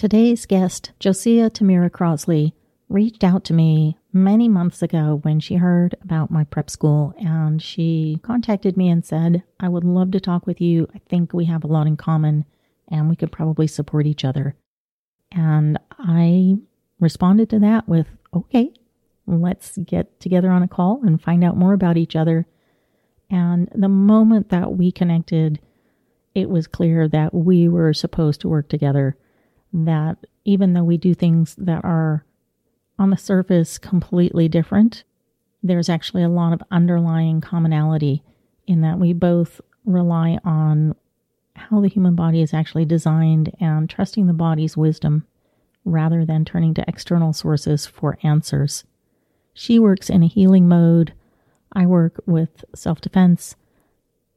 Today's guest, Josiah Tamira Crossley, reached out to me many months ago when she heard about my prep school and she contacted me and said, I would love to talk with you. I think we have a lot in common and we could probably support each other. And I responded to that with, okay, let's get together on a call and find out more about each other. And the moment that we connected, it was clear that we were supposed to work together that even though we do things that are on the surface completely different, there's actually a lot of underlying commonality in that we both rely on how the human body is actually designed and trusting the body's wisdom rather than turning to external sources for answers. She works in a healing mode. I work with self defense,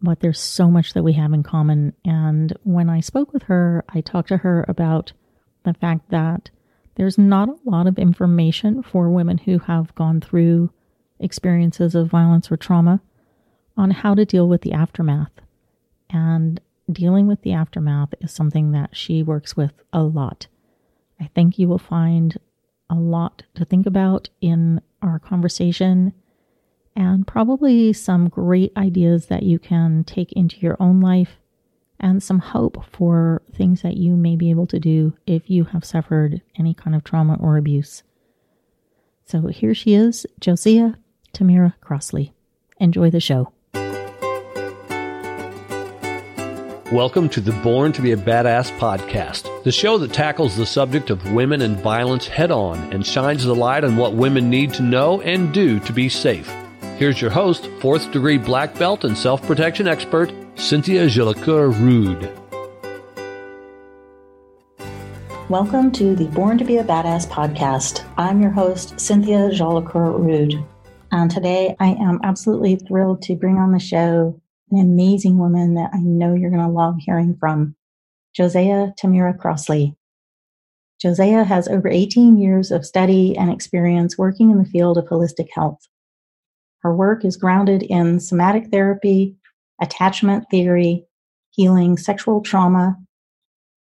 but there's so much that we have in common. And when I spoke with her, I talked to her about the fact that there's not a lot of information for women who have gone through experiences of violence or trauma on how to deal with the aftermath. And dealing with the aftermath is something that she works with a lot. I think you will find a lot to think about in our conversation and probably some great ideas that you can take into your own life and some hope for things that you may be able to do if you have suffered any kind of trauma or abuse. So here she is, Josiah Tamira Crossley. Enjoy the show. Welcome to the Born to be a Badass podcast, the show that tackles the subject of women and violence head on and shines the light on what women need to know and do to be safe. Here's your host, fourth degree black belt and self protection expert, Cynthia Jolicoeur Rude. Welcome to the Born to be a Badass podcast. I'm your host, Cynthia Jolicoeur Rude. And today I am absolutely thrilled to bring on the show an amazing woman that I know you're going to love hearing from, Josiah Tamira Crossley. Josiah has over 18 years of study and experience working in the field of holistic health. Her work is grounded in somatic therapy, attachment theory, healing sexual trauma,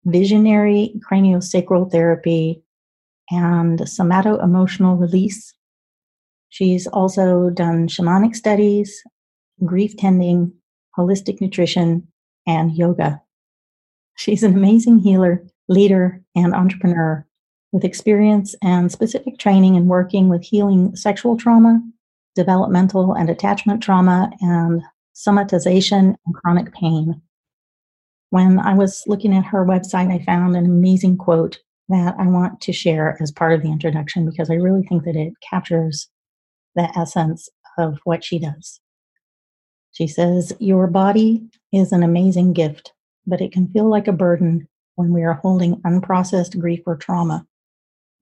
visionary craniosacral therapy, and somato emotional release. She's also done shamanic studies, grief tending, holistic nutrition, and yoga. She's an amazing healer, leader, and entrepreneur with experience and specific training in working with healing sexual trauma, developmental and attachment trauma, and somatization, and chronic pain. When I was looking at her website, I found an amazing quote that I want to share as part of the introduction because I really think that it captures the essence of what she does. She says, Your body is an amazing gift, but it can feel like a burden when we are holding unprocessed grief or trauma,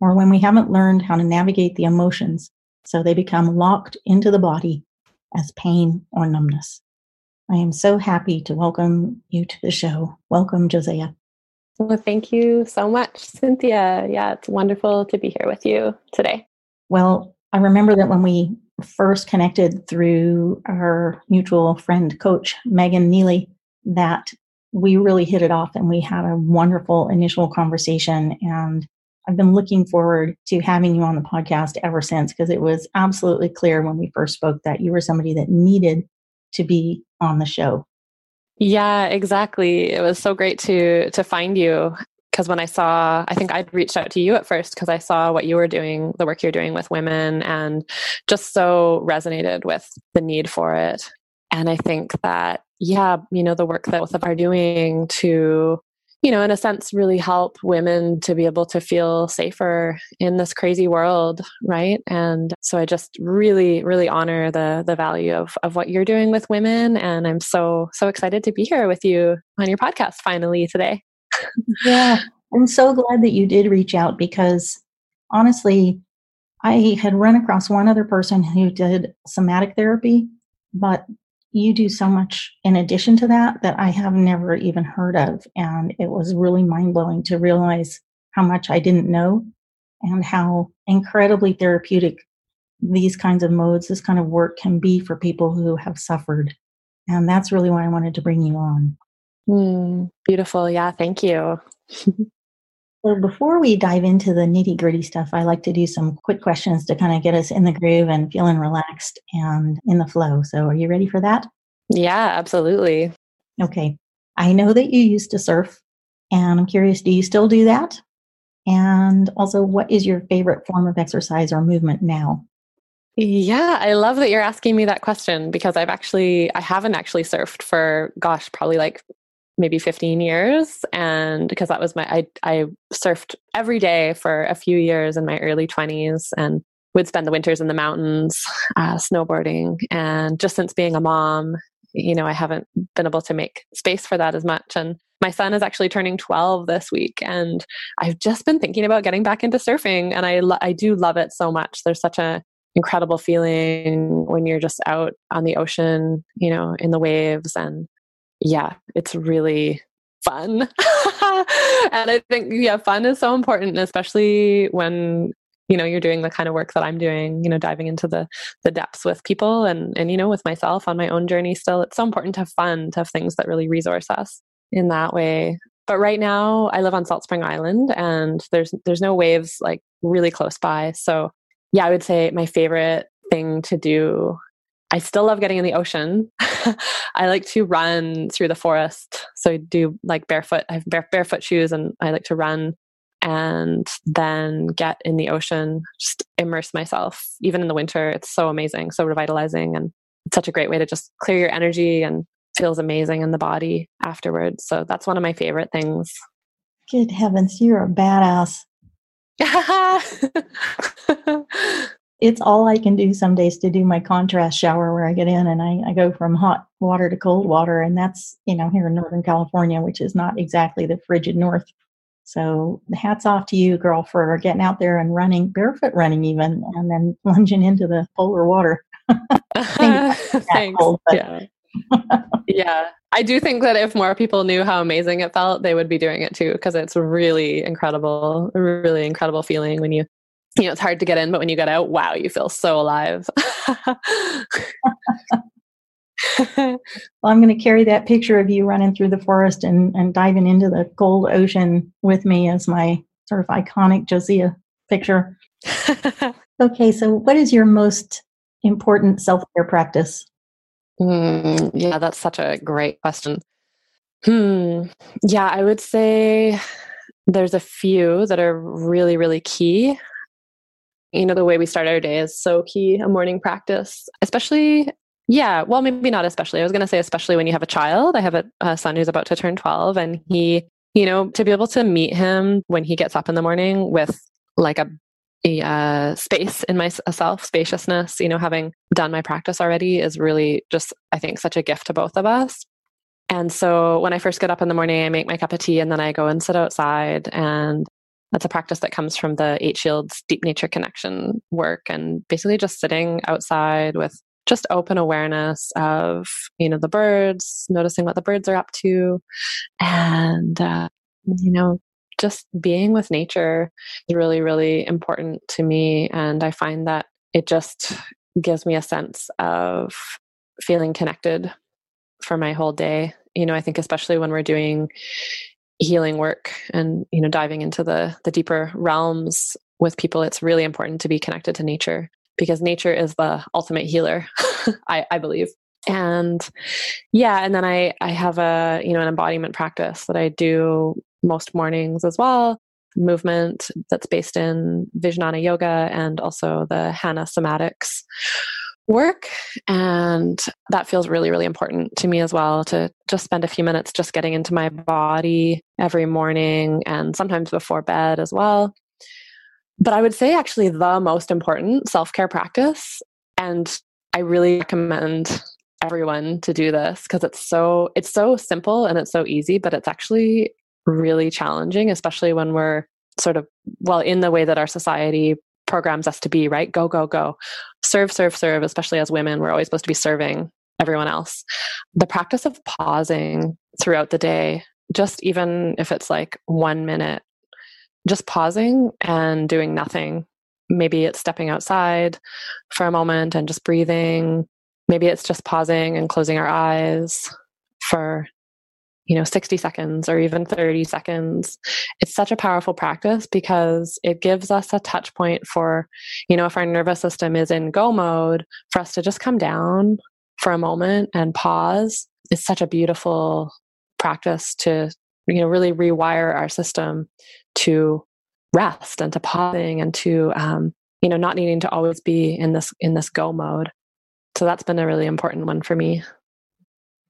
or when we haven't learned how to navigate the emotions so they become locked into the body as pain or numbness. I am so happy to welcome you to the show. Welcome, Josiah. Well, thank you so much, Cynthia. Yeah, it's wonderful to be here with you today. Well, I remember that when we first connected through our mutual friend, coach Megan Neely, that we really hit it off and we had a wonderful initial conversation. And I've been looking forward to having you on the podcast ever since because it was absolutely clear when we first spoke that you were somebody that needed to be on the show. Yeah, exactly. It was so great to to find you because when I saw, I think I'd reached out to you at first because I saw what you were doing, the work you're doing with women, and just so resonated with the need for it. And I think that, yeah, you know, the work that both of are doing to you know, in a sense, really help women to be able to feel safer in this crazy world, right? And so I just really, really honor the the value of of what you're doing with women, and I'm so so excited to be here with you on your podcast finally today. yeah, I'm so glad that you did reach out because honestly, I had run across one other person who did somatic therapy, but you do so much in addition to that that I have never even heard of. And it was really mind blowing to realize how much I didn't know and how incredibly therapeutic these kinds of modes, this kind of work can be for people who have suffered. And that's really why I wanted to bring you on. Mm, beautiful. Yeah. Thank you. So before we dive into the nitty gritty stuff, I like to do some quick questions to kind of get us in the groove and feeling relaxed and in the flow. So are you ready for that? Yeah, absolutely. Okay. I know that you used to surf, and I'm curious, do you still do that? And also, what is your favorite form of exercise or movement now? Yeah, I love that you're asking me that question because I've actually I haven't actually surfed for gosh, probably like maybe 15 years and because that was my I I surfed every day for a few years in my early 20s and would spend the winters in the mountains uh, snowboarding and just since being a mom you know I haven't been able to make space for that as much and my son is actually turning 12 this week and I've just been thinking about getting back into surfing and I lo- I do love it so much. There's such a incredible feeling when you're just out on the ocean you know in the waves and yeah, it's really fun. and I think, yeah, fun is so important, especially when you know you're doing the kind of work that i'm doing you know diving into the the depths with people and and you know with myself on my own journey still it's so important to have fun to have things that really resource us in that way but right now i live on salt spring island and there's there's no waves like really close by so yeah i would say my favorite thing to do I still love getting in the ocean. I like to run through the forest. So I do like barefoot. I have bare, barefoot shoes and I like to run and then get in the ocean, just immerse myself. Even in the winter, it's so amazing, so revitalizing. And it's such a great way to just clear your energy and feels amazing in the body afterwards. So that's one of my favorite things. Good heavens, you're a badass. it's all I can do some days to do my contrast shower where I get in and I, I, go from hot water to cold water. And that's, you know, here in Northern California, which is not exactly the frigid north. So hats off to you, girl, for getting out there and running, barefoot running even, and then plunging into the polar water. Thanks. Cold, yeah. yeah. I do think that if more people knew how amazing it felt, they would be doing it too, because it's really incredible, a really incredible feeling when you you know, it's hard to get in, but when you get out, wow, you feel so alive. well, I'm going to carry that picture of you running through the forest and, and diving into the cold ocean with me as my sort of iconic Josiah picture. okay, so what is your most important self care practice? Mm, yeah, that's such a great question. Hmm. Yeah, I would say there's a few that are really, really key you know the way we start our day is so key a morning practice especially yeah well maybe not especially i was going to say especially when you have a child i have a, a, son who's about to turn 12 and he you know to be able to meet him when he gets up in the morning with like a, a uh, space in myself spaciousness you know having done my practice already is really just i think such a gift to both of us. And so when i first get up in the morning i make my cup of tea and then i go and sit outside and that's a practice that comes from the Eight Shields Deep Nature Connection work and basically just sitting outside with just open awareness of you know the birds noticing what the birds are up to and uh, you know just being with nature is really really important to me and i find that it just gives me a sense of feeling connected for my whole day. You know i think especially when we're doing healing work and you know diving into the the deeper realms with people it's really important to be connected to nature because nature is the ultimate healer I, I believe. And yeah and then i i have a you know an embodiment practice that i do most mornings as well movement that's based in vijnana yoga and also the Hanna somatics work and that feels really really important to me as well to just spend a few minutes just getting into my body every morning and sometimes before bed as well. But i would say actually the most important self-care practice and i really recommend everyone to do this because it's so it's so simple and it's so easy but it's actually really challenging especially when we're sort of well in the way that our society programs us to be, right? Go, go, go. Serve, serve, serve, especially as women, we're always supposed to be serving everyone else. The practice of pausing throughout the day, just even if it's like one minute, just pausing and doing nothing. Maybe it's stepping outside for a moment and just breathing. Maybe it's just pausing and closing our eyes for you know 60 seconds or even 30 seconds. It's such a powerful practice because it gives us a touch point for you know if our nervous system is in go mode for us to just come down for a moment and pause is such a beautiful practice to you know really rewire our system to rest and to pausing and to um, you know not needing to always be in this in this go mode. So that's been a really important one for me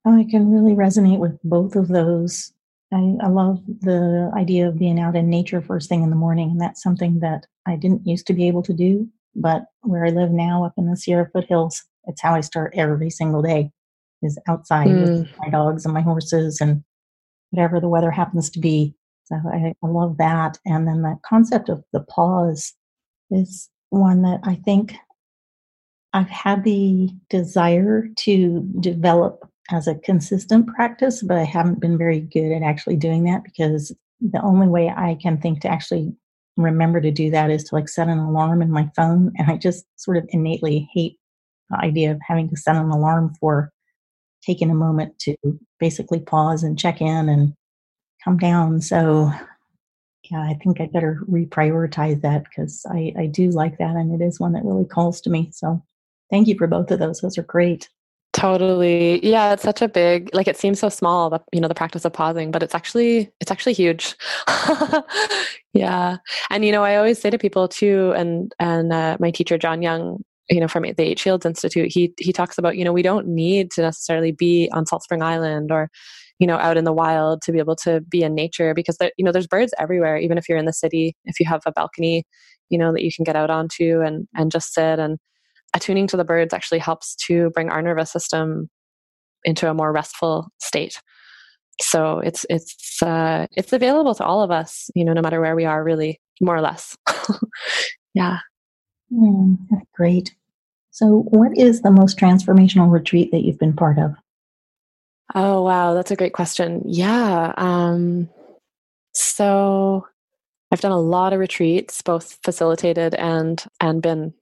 I can really resonate with both of those. I, I, love the idea of being out in nature first thing in the morning, and that's something that I didn't used to be able to do. But where I live now, up in the Sierra foothills, it's how I start every single day. Is outside mm. with my dogs and my horses and whatever the weather happens to be. So I, I love that. And then that concept of the pause is one that I think I've had the desire to develop as a consistent practice, but I haven't been very good at actually doing that because the only way I can think to actually remember to do that is to like set an alarm in my phone. And I just sort of innately hate the idea of having to set an alarm for taking a moment to basically pause and check in and come down. So, yeah, I think I better reprioritize that because I, I do like that and it is one that really calls to me. So, thank you for both of those. Those are great. Totally. Yeah, it's such a big like it seems so small, the you know, the practice of pausing, but it's actually it's actually huge. yeah. And you know, I always say to people too and and uh, my teacher Jon Young, you know, from the Eight Shields Institute, he he talks about, you know, we don't need to necessarily be on Salt Spring Island or you know out in the wild to be able to be in nature because there, you know there's birds everywhere even if you're in the city if you have a balcony you know that you can get out onto and and just sit and attuning to the birds actually helps to bring our nervous system into a more restful state. So it's it's uh, it's available to all of us you know no matter where we are really more or less. Yeah. Mm, great. So what is the most transformational retreat that you've been part of? Oh wow that's a great question. Yeah um, so i've done a lot of retreats both facilitated and and been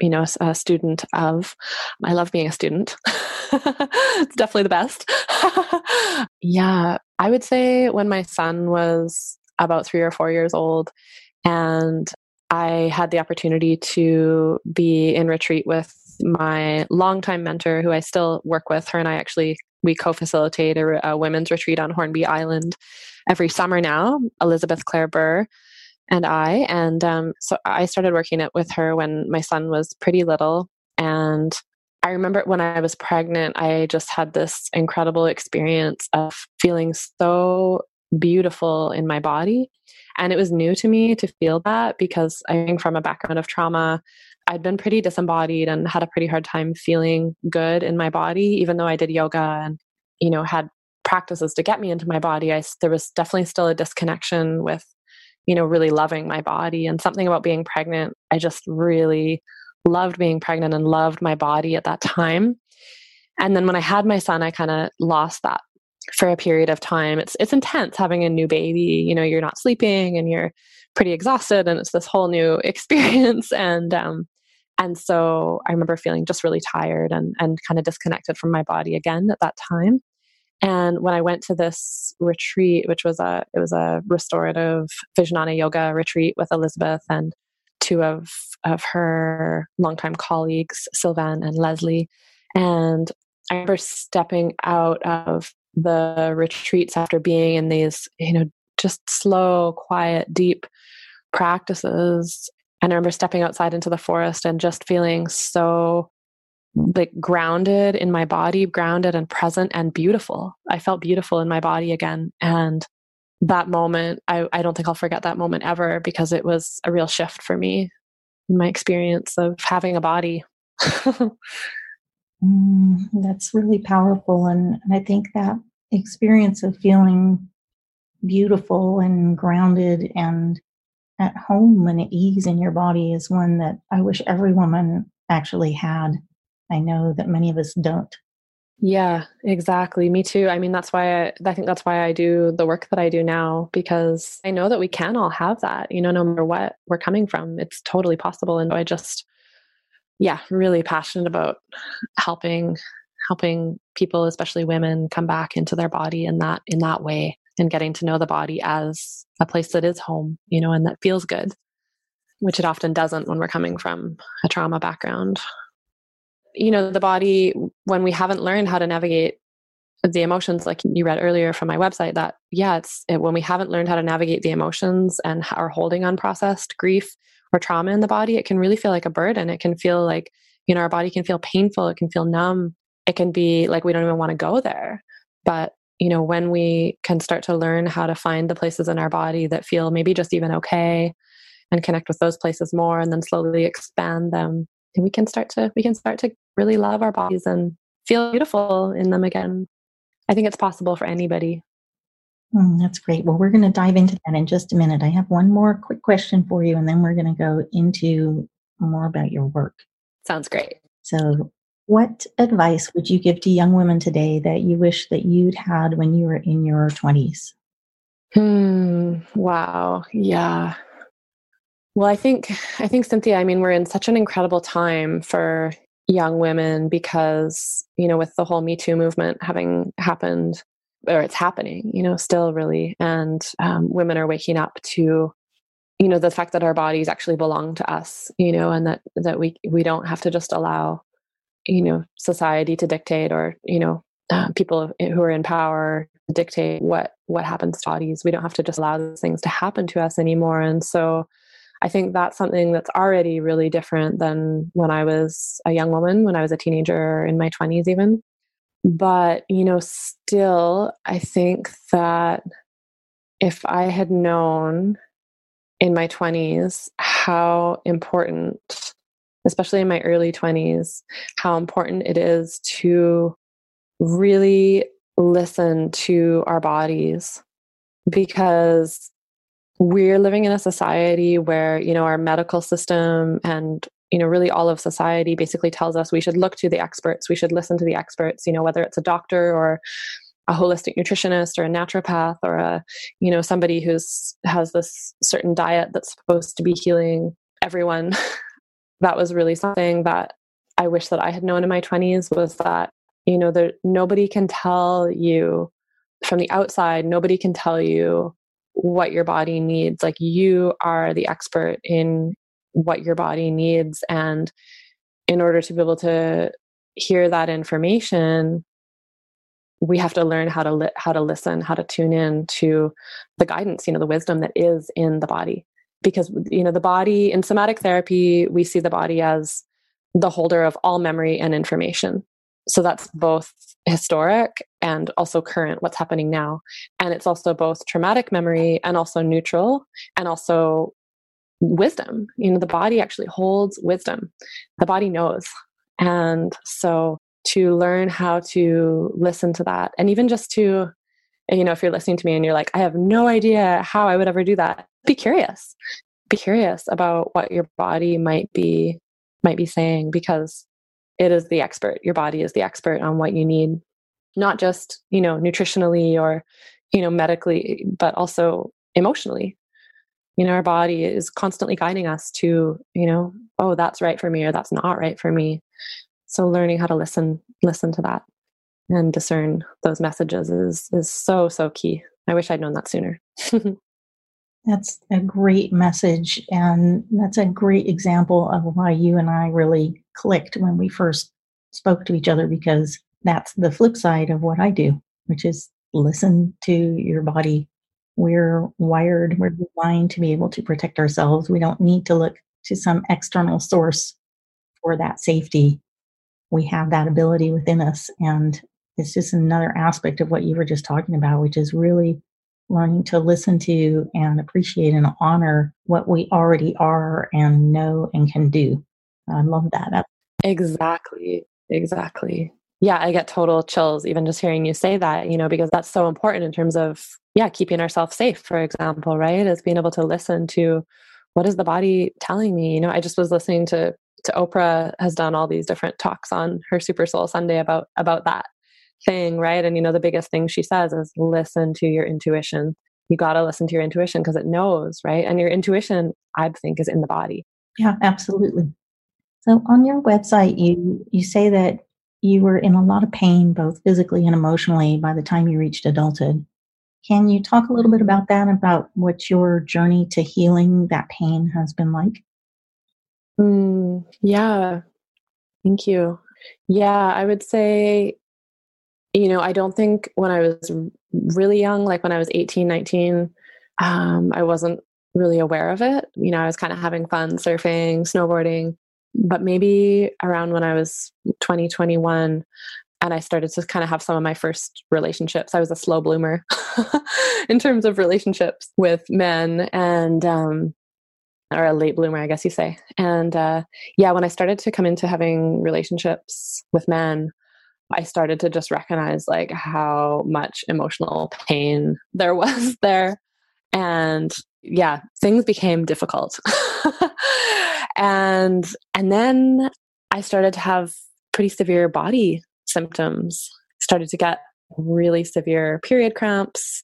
you know a student of i love being a student. It's definitely the best. Yeah i would say when my son was about three or four years old and i had the opportunity to be in retreat with my longtime mentor who i still work with her and i actually we co-facilitate a, a women's retreat on hornby island every summer now elizabeth claire burr and I. And um, so I started working it with her when my son was pretty little. And I remember when I was pregnant, I just had this incredible experience of feeling so beautiful in my body. And it was new to me to feel that because I came from a background of trauma. I'd been pretty disembodied and had a pretty hard time feeling good in my body, even though I did yoga and, you know, had practices to get me into my body. I, there was definitely still a disconnection with you know, really loving my body and something about being pregnant. I just really loved being pregnant and loved my body at that time. And then when I had my son, I kind of lost that for a period of time. It's it's intense having a new baby. You know, you're not sleeping and you're pretty exhausted and it's this whole new experience and um and so I remember feeling just really tired and and kind of disconnected from my body again at that time. And when I went to this retreat, which was a it was a restorative Vijnana yoga retreat with Elizabeth and two of of her longtime colleagues, Sylvan and Leslie. And I remember stepping out of the retreats after being in these, you know, just slow, quiet, deep practices. And I remember stepping outside into the forest and just feeling so like grounded in my body, grounded and present and beautiful. I felt beautiful in my body again. And that moment, I, I don't think I'll forget that moment ever because it was a real shift for me in my experience of having a body. mm, that's really powerful. And, and I think that experience of feeling beautiful and grounded and at home and at ease in your body is one that I wish every woman actually had. I know that many of us don't. Yeah, exactly. Me too. I mean, that's why I, I think that's why I do the work that I do now because I know that we can all have that, you know, no matter what we're coming from. It's totally possible. And I just, yeah, really passionate about helping helping people, especially women, come back into their body in that in that way and getting to know the body as a place that is home, you know, and that feels good, which it often doesn't when we're coming from a trauma background. You know, the body, when we haven't learned how to navigate the emotions, like you read earlier from my website, that, yeah, it's it, when we haven't learned how to navigate the emotions and are holding unprocessed grief or trauma in the body, it can really feel like a burden. It can feel like, you know, our body can feel painful, it can feel numb, it can be like we don't even want to go there. But you know, when we can start to learn how to find the places in our body that feel maybe just even okay and connect with those places more and then slowly expand them, and we can start to we can start to really love our bodies and feel beautiful in them again. I think it's possible for anybody. Mm, that's great. Well, we're going to dive into that in just a minute. I have one more quick question for you, and then we're going to go into more about your work. Sounds great. So, what advice would you give to young women today that you wish that you'd had when you were in your 20s? Hmm. Wow. Yeah. Well, I think I think Cynthia, I mean, we're in such an incredible time for young women because, you know, with the whole Me Too movement having happened or it's happening, you know, still really, and um, women are waking up to you know the fact that our bodies actually belong to us you know and that that we we don't have to just allow you know society to dictate or you know uh, people who are in power dictate what what happens to bodies. We don't have to just allow those things to happen to us anymore. And so i think that's something that's already really different than when i was a young woman when i was a teenager in my 20s even. But you know still i think that if i had known in my 20s how important especially in my early 20s, how important it is to really listen to our bodies. Because we're living in a society where you know our medical system and you know really all of society basically tells us we should look to the experts we should listen to the experts you know whether it's a doctor or a holistic nutritionist or a naturopath or a you know somebody who's has this certain diet that's supposed to be healing everyone. That was really something that I wish that I had known in my 20s was that, you know, there, nobody can tell you from the outside, nobody can tell you what your body needs. Like you are the expert in what your body needs. And in order to be able to hear that information, we have to learn how to li- how to listen, how to tune in to the guidance, you know, the wisdom that is in the body because you know the body in somatic therapy we see the body as the holder of all memory and information so that's both historic and also current what's happening now. And it's also both traumatic memory and also neutral and also wisdom. You know the body actually holds wisdom. The body knows. And so to learn how to listen to that and even just to you know if you're listening to me and you're like i have no idea how i would ever do that be curious. Be curious about what your body might be might be saying because it is the expert. Your body is the expert on what you need not just you know nutritionally or you know medically but also emotionally. You know our body is constantly guiding us to you know oh that's right for me or that's not right for me. So learning how to listen listen to that and discern those messages is is so so key. I wish i'd known that sooner. That's a great message. And that's a great example of why you and I really clicked when we first spoke to each other, because that's the flip side of what I do, which is listen to your body. We're wired, we're designed to be able to protect ourselves. We don't need to look to some external source for that safety. We have that ability within us. And it's just another aspect of what you were just talking about, which is really learning to listen to and appreciate and honor what we already are and know and can do. Oh, I love that. Exactly. Exactly. Yeah, I get total chills even just hearing you say that, you know, because that's so important in terms of, yeah, keeping ourselves safe, for example, right? Is being able to listen to what is the body telling me? You know, I just was listening to to Oprah has done all these different talks on her Super Soul Sunday about about that thing, right? And you know, the biggest thing she says is listen to your intuition. You got to listen to your intuition because it knows, right? And your intuition, I think, is in the body. Yeah, absolutely. So on your website, you you say that you were in a lot of pain, both physically and emotionally, by the time you reached adulthood. Can you talk a little bit about that, about what your journey to healing that pain has been like? Mm, yeah, thank you. Yeah, I would say, you know, I don't think when I was really young, like when I was 18, 19, um, I wasn't really aware of it. You know, I was kind of having fun surfing, snowboarding, but maybe around when I was 20, 21, and I started to kind of have some of my first relationships. I was a slow bloomer in terms of relationships with men and um or a late bloomer, I guess you say. And uh yeah, when I started to come into having relationships with men, I started to just recognize like how much emotional pain there was there. And yeah, things became difficult. and and then I started to have pretty severe body symptoms. Started to get really severe period cramps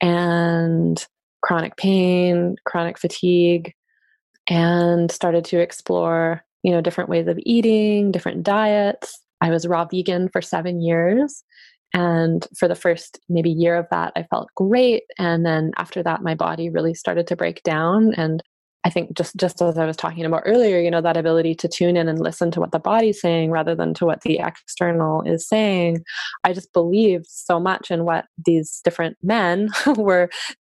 and chronic pain, chronic fatigue, and started to explore, you know, different ways of eating, different diets. I was raw vegan for seven years. And for the first maybe year of that, I felt great. And then after that, my body really started to break down. And I think just just as I was talking about earlier, you know, that ability to tune in and listen to what the body's saying rather than to what the external is saying. I just believed so much in what these different men were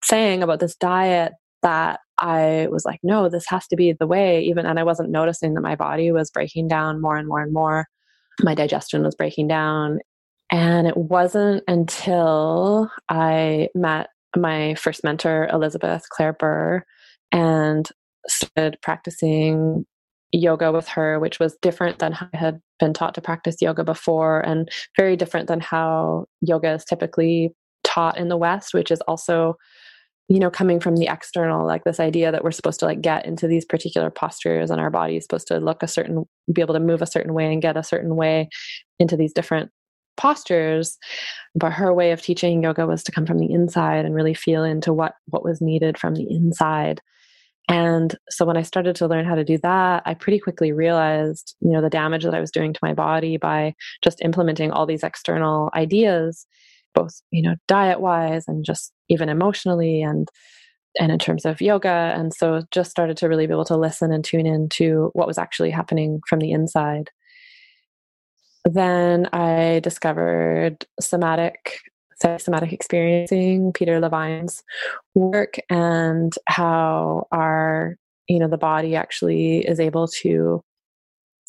saying about this diet that I was like, no, this has to be the way, even and I wasn't noticing that my body was breaking down more and more and more. My digestion was breaking down. And it wasn't until I met my first mentor, Elizabeth Claire Burr, and started practicing yoga with her, which was different than how I had been taught to practice yoga before, and very different than how yoga is typically taught in the West, which is also, you know, coming from the external, like this idea that we're supposed to like get into these particular postures and our body is supposed to look a certain, be able to move a certain way and get a certain way into these different postures but her way of teaching yoga was to come from the inside and really feel into what what was needed from the inside and so when I started to learn how to do that, I pretty quickly realized, you know, the damage that I was doing to my body by just implementing all these external ideas, both, you know, diet wise and just even emotionally and and in terms of yoga. And so just started to really be able to listen and tune in to what was actually happening from the inside. Then I discovered somatic psychosomatic experiencing, Peter Levine's work, and how our, you know, the body actually is able to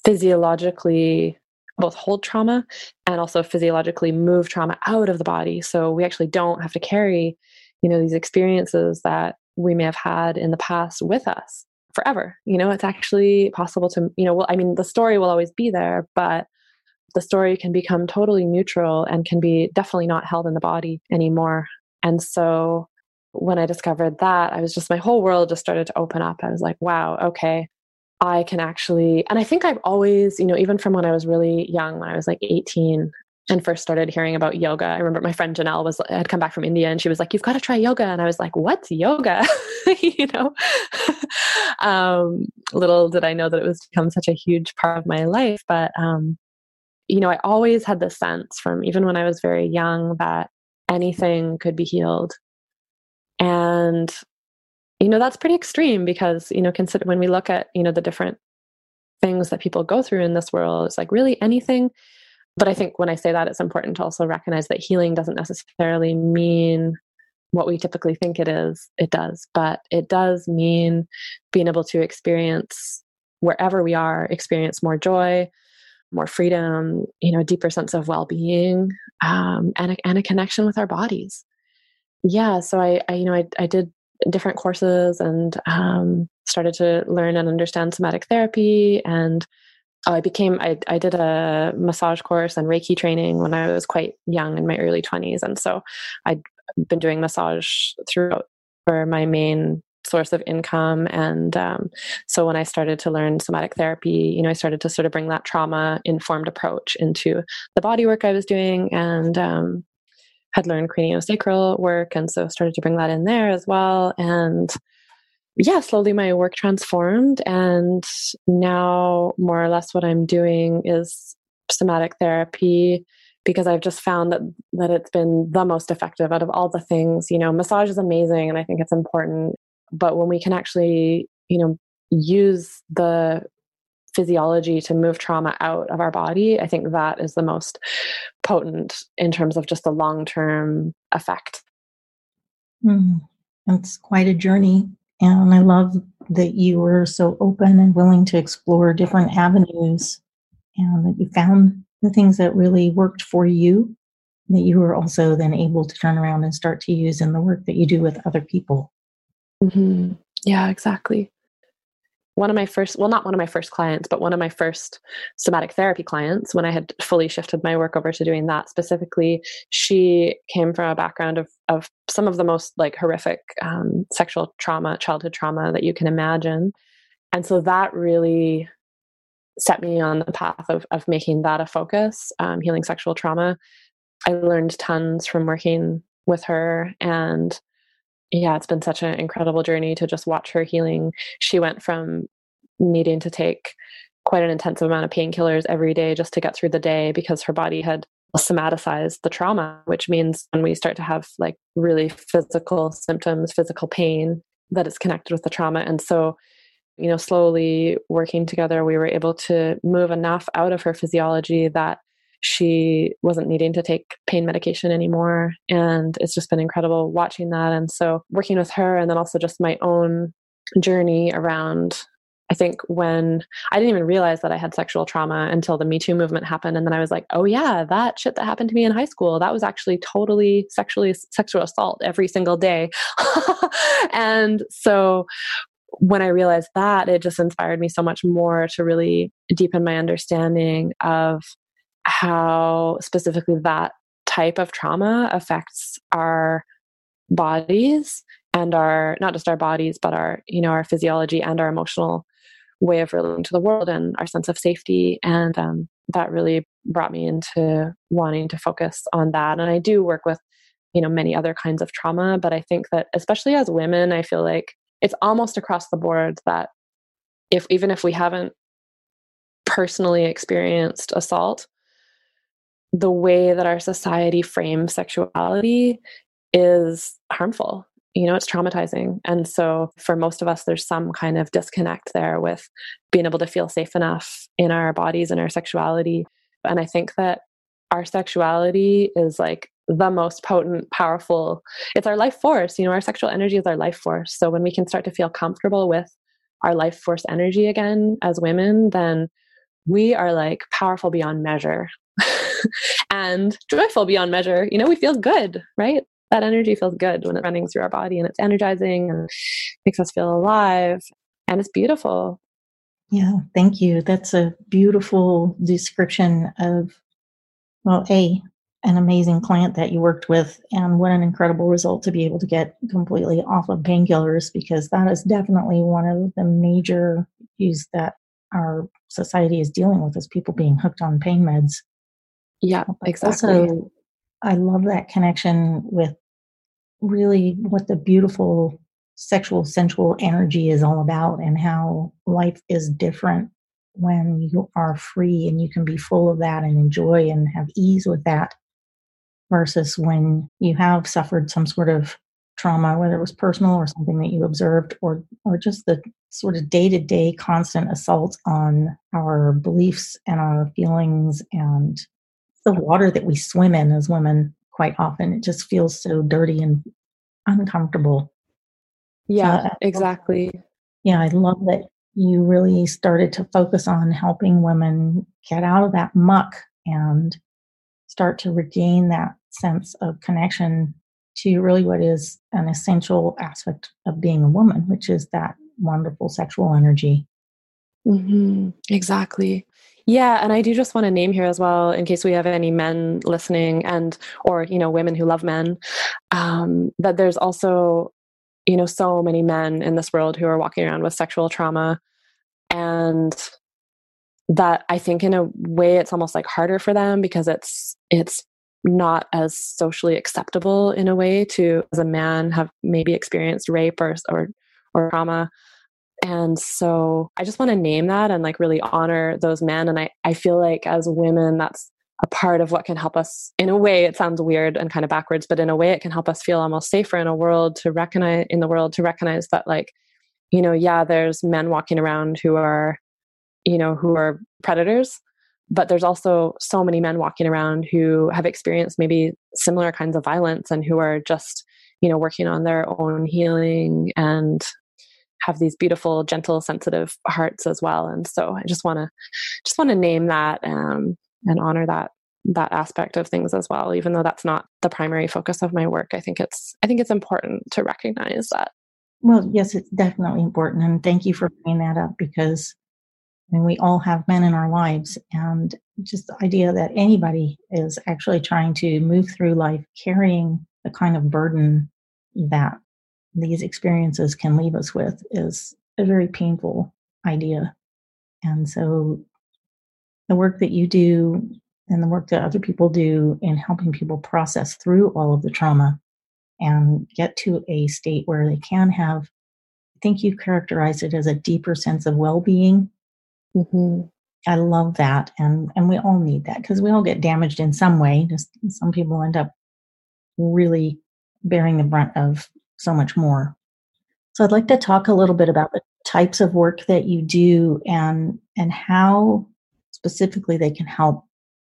physiologically both hold trauma and also physiologically move trauma out of the body. So we actually don't have to carry, you know, these experiences that we may have had in the past with us forever. You know, it's actually possible to, you know, well, I mean, the story will always be there, but the story can become totally neutral and can be definitely not held in the body anymore. And so when I discovered that, I was just, my whole world just started to open up. I was like, wow, okay, I can actually, and I think I've always, you know, even from when I was really young, when I was like 18 and first started hearing about yoga, I remember my friend Janelle was, had come back from India and she was like, you've got to try yoga. And I was like, what's yoga? you know, um, little did I know that it was become such a huge part of my life. But, um, you know, I always had the sense from even when I was very young that anything could be healed. And, you know, that's pretty extreme because, you know, consider when we look at, you know, the different things that people go through in this world, it's like really anything. But I think when I say that, it's important to also recognize that healing doesn't necessarily mean what we typically think it is. It does, but it does mean being able to experience wherever we are, experience more joy, more freedom, you know, deeper sense of well-being, um, and a, and a connection with our bodies. Yeah, so I, I you know, I, I did different courses and um, started to learn and understand somatic therapy and oh, I became I, I did a massage course and Reiki training when I was quite young in my early 20s and so I'd been doing massage throughout for my main source of income. And um, so when I started to learn somatic therapy, you know, I started to sort of bring that trauma informed approach into the body work I was doing and um, had learned craniosacral work. And so started to bring that in there as well. And yeah, slowly my work transformed. And now more or less what I'm doing is somatic therapy because I've just found that that it's been the most effective out of all the things. You know, massage is amazing and I think it's important, but when we can actually, you know, use the physiology to move trauma out of our body, I think that is the most potent in terms of just the long term effect. Mm, it's quite a journey. And I love that you were so open and willing to explore different avenues and that you found the things that really worked for you that you were also then able to turn around and start to use in the work that you do with other people. Mm-hmm. Yeah, exactly. One of my first well not one of my first clients but one of my first somatic therapy clients when i had fully shifted my work over to doing that specifically she came from a background of of some of the most like horrific um, sexual trauma childhood trauma that you can imagine. And so that really set me on the path of, of making that a focus um, healing sexual trauma. I learned tons from working with her and yeah, it's been such an incredible journey to just watch her healing. She went from needing to take quite an intensive amount of painkillers every day just to get through the day because her body had somaticized the trauma, which means when we start to have like really physical symptoms, physical pain, that it's connected with the trauma. And so, you know, slowly working together, we were able to move enough out of her physiology that she wasn't needing to take pain medication anymore. And it's just been incredible watching that. And so working with her and then also just my own journey around I think when I didn't even realize that I had sexual trauma until the Me Too movement happened. And then I was like, oh, yeah, that shit that happened to me in high school, that was actually totally sexually sexual assault every single day. and so when I realized that, it just inspired me so much more to really deepen my understanding of how specifically that type of trauma affects our bodies and our not just our bodies but our you know our physiology and our emotional way of relating to the world and our sense of safety. And um, that really brought me into wanting to focus on that. And i do work with you know many other kinds of trauma but i think that especially as women i feel like it's almost across the board that if even if we haven't personally experienced assault the way that our society frames sexuality is harmful you know it's traumatizing. And so for most of us there's some kind of disconnect there with being able to feel safe enough in our bodies and our sexuality. And i think that our sexuality is like the most potent powerful it's our life force you know our sexual energy is our life force. So when we can start to feel comfortable with our life force energy again as women then we are like powerful beyond measure and joyful beyond measure. You know, we feel good, right? That energy feels good when it's running through our body and it's energizing and makes us feel alive. And it's beautiful. Yeah, thank you. That's a beautiful description of, well, A, an amazing client that you worked with, and what an incredible result to be able to get completely off of painkillers because that is definitely one of the major issues that our society is dealing with is people being hooked on pain meds. Yeah, exactly. Also, I love that connection with really what the beautiful sexual sensual energy is all about and how life is different when you are free and you can be full of that and enjoy and have ease with that versus when you have suffered some sort of trauma whether it was personal or something that you observed or or just the sort of day-to-day constant assault on our beliefs and our feelings and the water that we swim in as women quite often. It just feels so dirty and uncomfortable. Yeah, uh, exactly. Yeah, I love that you really started to focus on helping women get out of that muck and start to regain that sense of connection to really what is an essential aspect of being a woman, which is that wonderful sexual energy. Mm-hmm. Exactly. Yeah, and I do just want to name here as well, in case we have any men listening, and or you know women who love men, um, that there's also you know so many men in this world who are walking around with sexual trauma, and that I think in a way it's almost like harder for them because it's it's not as socially acceptable in a way to as a man have maybe experienced rape or or or trauma And so I just want to name that and like really honor those men. And I, I feel like as women, that's a part of what can help us in a way it sounds weird and kind of backwards but in a way it can help us feel almost safer in a world to recognize in the world to recognize that like you know yeah there's men walking around who are you know who are predators but there's also so many men walking around who have experienced maybe similar kinds of violence and who are just you know working on their own healing and have these beautiful gentle sensitive hearts as well. And so i just want to just want to name that um, and honor that that aspect of things as well. Even though that's not the primary focus of my work i think it's i think it's important to recognize that. Well yes it's definitely important. And thank you for bringing that up because I mean, we all have men in our lives and just the idea that anybody is actually trying to move through life carrying the kind of burden that these experiences can leave us with is a very painful idea. And so the work that you do and the work that other people do in helping people process through all of the trauma and get to a state where they can have i think you characterize it as a deeper sense of well-being. Mm-hmm. i love that and and we all need that because we all get damaged in some way. Just some people end up really bearing the brunt of so much more so i'd like to talk a little bit about the types of work that you do and and how specifically they can help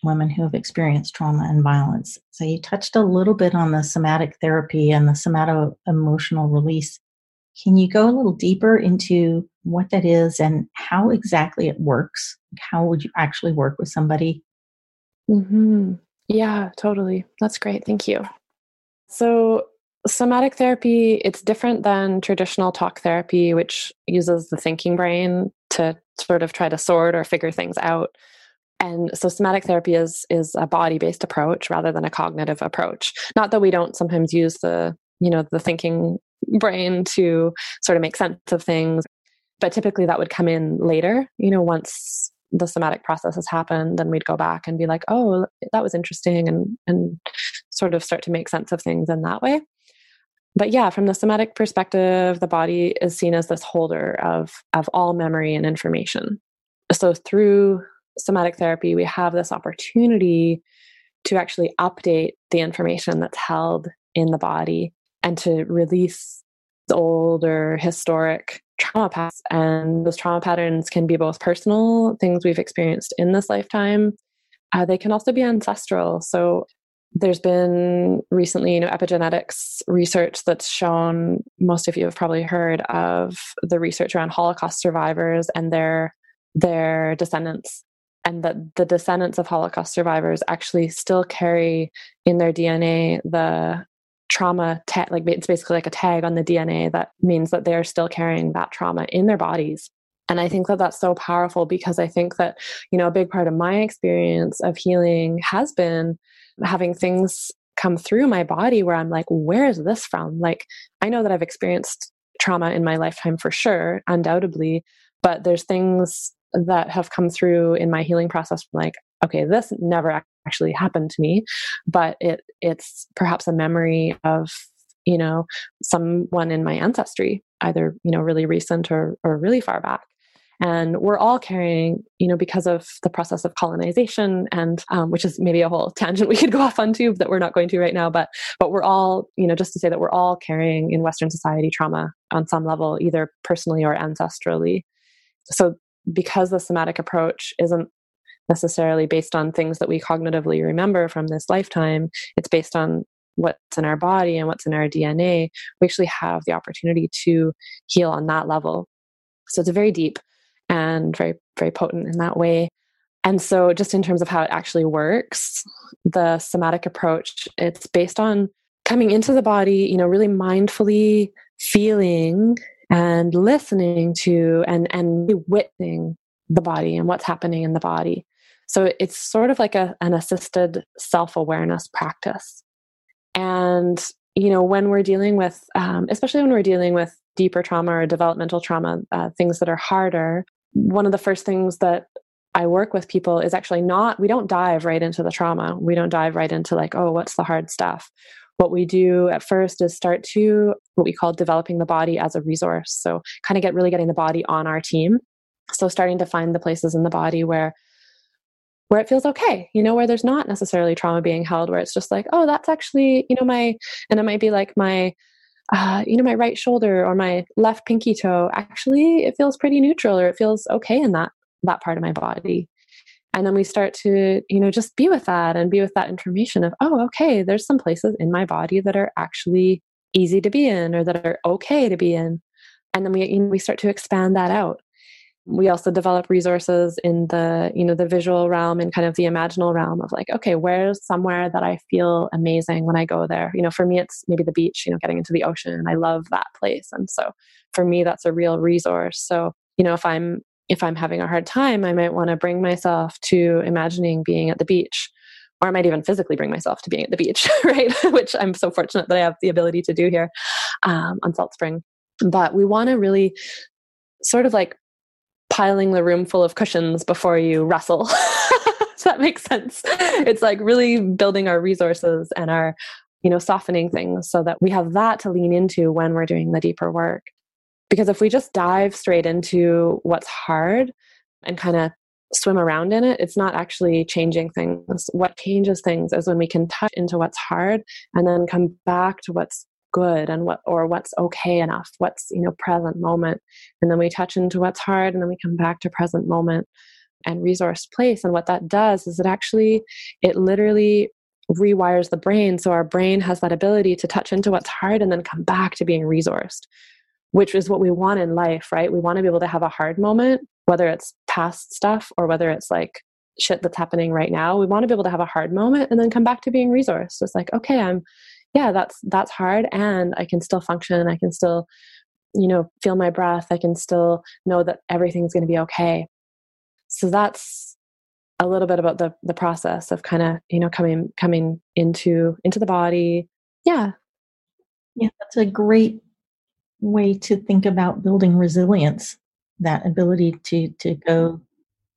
women who have experienced trauma and violence. So you touched a little bit on the somatic therapy and the somato emotional release. Can you go a little deeper into what that is and how exactly it works? How would you actually work with somebody? Mm-hmm. Yeah, totally. That's great. Thank you. So, somatic therapy it's different than traditional talk therapy which uses the thinking brain to sort of try to sort or figure things out. And so somatic therapy is is a body-based approach rather than a cognitive approach. Not that we don't sometimes use the, you know, the thinking brain to sort of make sense of things, but typically that would come in later, you know, once the somatic process has happened, then we'd go back and be like, oh, that was interesting and and sort of start to make sense of things in that way but yeah from the somatic perspective the body is seen as this holder of of all memory and information. So through somatic therapy we have this opportunity to actually update the information that's held in the body and to release the older historic trauma patterns. And those trauma patterns can be both personal things we've experienced in this lifetime uh, they can also be ancestral. So there's been recently, you know, epigenetics research that's shown, most of you have probably heard of the research around Holocaust survivors and their their descendants and that the descendants of Holocaust survivors actually still carry in their DNA the trauma tag, like it's basically like a tag on the DNA that means that they're still carrying that trauma in their bodies. And I think that that's so powerful because I think that, you know, a big part of my experience of healing has been having things come through my body where I'm like, where is this from? Like, I know that I've experienced trauma in my lifetime for sure, undoubtedly, but there's things that have come through in my healing process like, okay, this never actually happened to me, but it it's perhaps a memory of you know someone in my ancestry either you know really recent or or really far back and we're all carrying you know because of the process of colonization and um, which is maybe a whole tangent we could go off onto that we're not going to right now but but we're all you know just to say that we're all carrying in western society trauma on some level either personally or ancestrally so because the somatic approach isn't necessarily based on things that we cognitively remember from this lifetime it's based on what's in our body and what's in our DNA, we actually have the opportunity to heal on that level. So it's a very deep and very, very potent in that way. And so, just in terms of how it actually works, the somatic approach, it's based on coming into the body, you know, really mindfully feeling and listening to and, and witnessing the body and what's happening in the body. So, it's sort of like a, an assisted self awareness practice. And, you know, when we're dealing with, um, especially when we're dealing with deeper trauma or developmental trauma, uh, things that are harder, one of the first things that I work with people is actually not, we don't dive right into the trauma. We don't dive right into like, oh, what's the hard stuff? what we do at first is start to what we call developing the body as a resource. So, kind of get really getting the body on our team. So, starting to find the places in the body where where it feels okay, you know, where there's not necessarily trauma being held, where it's just like, oh, that's actually, you know, my, and it might be like my, uh, you know, my right shoulder or my left pinky toe. Actually, it feels pretty neutral, or it feels okay in that that part of my body and then we start to you know just be with that and be with that information of oh okay there's some places in my body that are actually easy to be in or that are okay to be in and then we you know, we start to expand that out we also develop resources in the you know the visual realm and kind of the imaginal realm of like okay where's somewhere that i feel amazing when i go there you know for me it's maybe the beach you know getting into the ocean i love that place and so for me that's a real resource so you know if i'm if I'm having a hard time, I might want to bring myself to imagining being at the beach. Or I might even physically bring myself to being at the beach, right? Which I'm so fortunate that I have the ability to do here um, on Salt Spring. But we want to really sort of like piling the room full of cushions before you wrestle. Does that make sense? It's like really building our resources and our, you know, softening things so that we have that to lean into when we're doing the deeper work. Because if we just dive straight into what's hard and kind of swim around in it, it's not actually changing things. What changes things is when we can touch into what's hard and then come back to what's good and what or what's okay enough what's you know present moment and then we touch into what's hard and then we come back to present moment and resource place and what that does is it actually it literally rewires the brain so our brain has that ability to touch into what's hard and then come back to being resourced which is what we want in life, right? We want to be able to have a hard moment, whether it's past stuff or whether it's like shit that's happening right now. We want to be able to have a hard moment and then come back to being resourced. It's like, okay, I'm yeah, that's that's hard and I can still function. I can still, you know, feel my breath. I can still know that everything's going to be okay. So that's a little bit about the the process of kind of, you know, coming coming into into the body. Yeah. Yeah, that's a great way to think about building resilience that ability to to go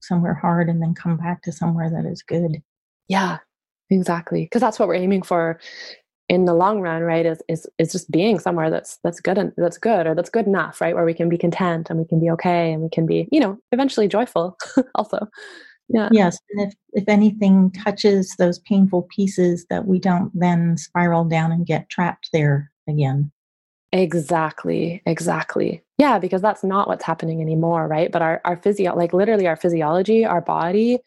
somewhere hard and then come back to somewhere that is good yeah exactly because that's what we're aiming for in the long run right is is is just being somewhere that's that's good and that's good or that's good enough right where we can be content and we can be okay and we can be you know eventually joyful also yeah yes and if if anything touches those painful pieces that we don't then spiral down and get trapped there again Exactly, exactly. Yeah, because that's not what's happening anymore, right? But our our physio like literally our physiology, our body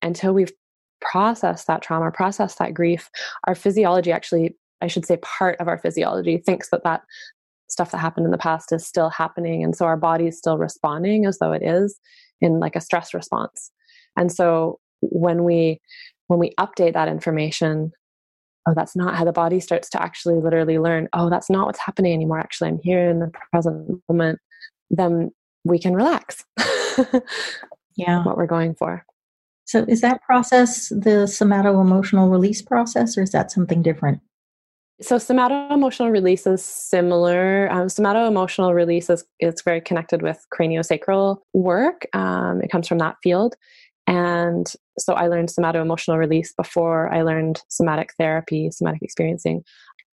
until we've processed that trauma, processed that grief, our physiology actually I should say part of our physiology thinks that that stuff that happened in the past is still happening and so our body is still responding as though it is in like a stress response. And so when we when we update that information oh, that's not how the body starts to actually literally learn, oh, that's not what's happening anymore. Actually, I'm here in the present moment. Then we can relax. yeah. What we're going for. So, is that process the somato emotional release process, or is that something different? So, somato emotional release is similar. Um, somato emotional release is, is very connected with craniosacral work. Um, it comes from that field. And so I learned somato emotional release before I learned somatic therapy, somatic experiencing.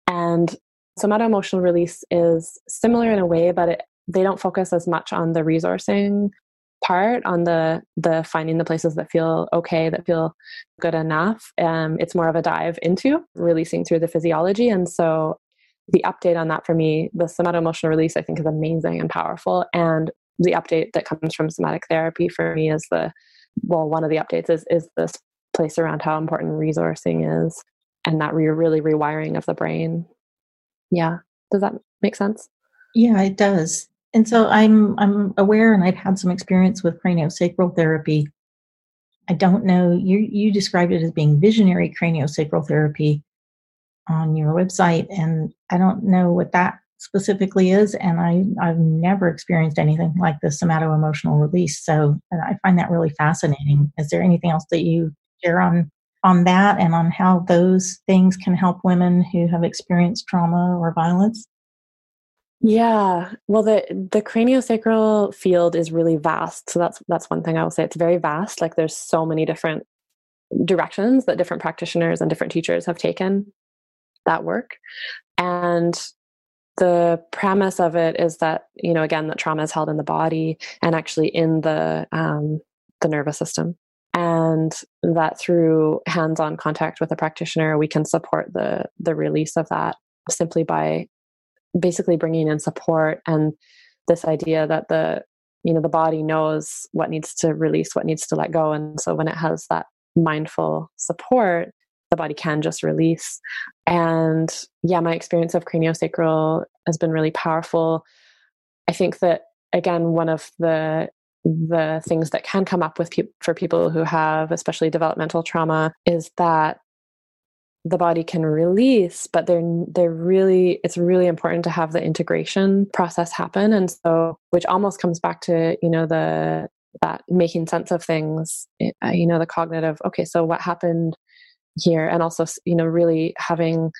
And somato emotional release is similar in a way, but it, they don't focus as much on the resourcing part on the the finding the places that feel okay that feel good enough um, it's more of a dive into releasing through the physiology and so the update on that for me the somato emotional release i think is amazing and powerful and the update that comes from somatic therapy for me is the well, one of the updates is is this place around how important resourcing is and that re- really rewiring of the brain. Yeah, does that make sense? Yeah, it does. And so I'm I'm aware, and I've had some experience with craniosacral therapy. I don't know. You you described it as being visionary craniosacral therapy on your website, and I don't know what that specifically is and I, i've never experienced anything like the somato emotional release so i find that really fascinating is there anything else that you share on on that and on how those things can help women who have experienced trauma or violence yeah well the the craniosacral field is really vast so that's that's one thing i will say it's very vast like there's so many different directions that different practitioners and different teachers have taken that work and the premise of it is that you know again that trauma is held in the body and actually in the um, the nervous system and that through hands-on contact with a practitioner we can support the the release of that simply by basically bringing in support and this idea that the you know the body knows what needs to release what needs to let go. And so when it has that mindful support the body can just release. And yeah my experience of craniosacral has been really powerful. I think that again one of the the things that can come up with pe- for people who have especially developmental trauma is that the body can release but they're they're really it's really important to have the integration process happen. And so which almost comes back to you know the that making sense of things eh, you know the cognitive okay so what happened here? And also you know really having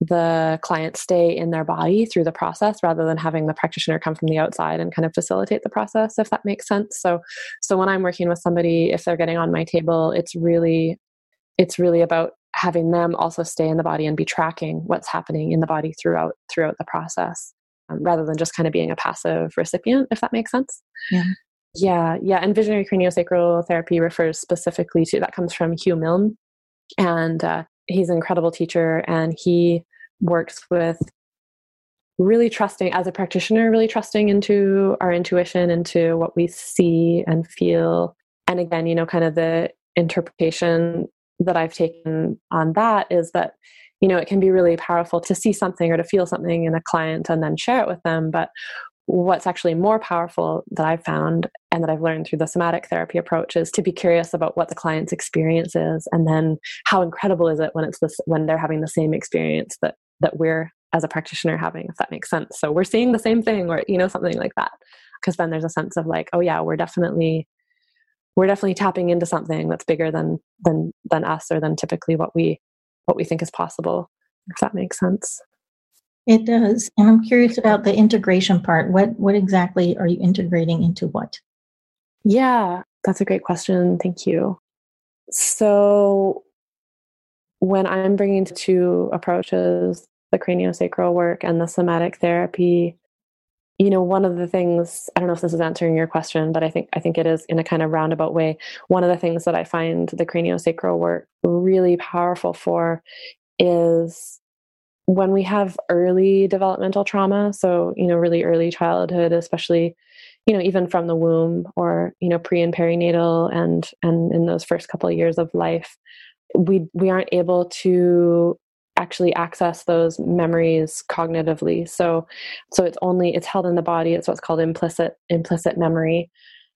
the client stay in their body through the process rather than having the practitioner come from the outside and kind of facilitate the process if that makes sense. So so when i'm working with somebody if they're getting on my table it's really it's really about having them also stay in the body and be tracking what's happening in the body throughout throughout the process um, rather than just kind of being a passive recipient if that makes sense. Yeah. Yeah yeah and visionary craniosacral therapy refers specifically to that comes from hugh milne and uh, he's an incredible teacher and he works with really trusting as a practitioner really trusting into our intuition into what we see and feel and again you know kind of the interpretation that i've taken on that is that you know it can be really powerful to see something or to feel something in a client and then share it with them. But what's actually more powerful that I've found and that I've learned through the somatic therapy approach is to be curious about what the client's experience is and then how incredible is it when it's this when they're having the same experience that that we're as a practitioner having if that makes sense. So we're seeing the same thing or you know something like that. Because then there's a sense of like oh yeah we're definitely we're definitely tapping into something that's bigger than than than us or than typically what we what we think is possible if that makes sense it does. And I'm curious about the integration part. What what exactly are you integrating into what? Yeah, that's a great question. Thank you. So when I'm bringing two approaches, the craniosacral work and the somatic therapy, you know, one of the things, I don't know if this is answering your question, but I think I think it is in a kind of roundabout way. One of the things that I find the craniosacral work really powerful for is when we have early developmental trauma, so, you know, really early childhood, especially, you know, even from the womb or, you know, pre and perinatal and and in those first couple of years of life, we we aren't able to actually access those memories cognitively. So so it's only it's held in the body. It's what's called implicit implicit memory.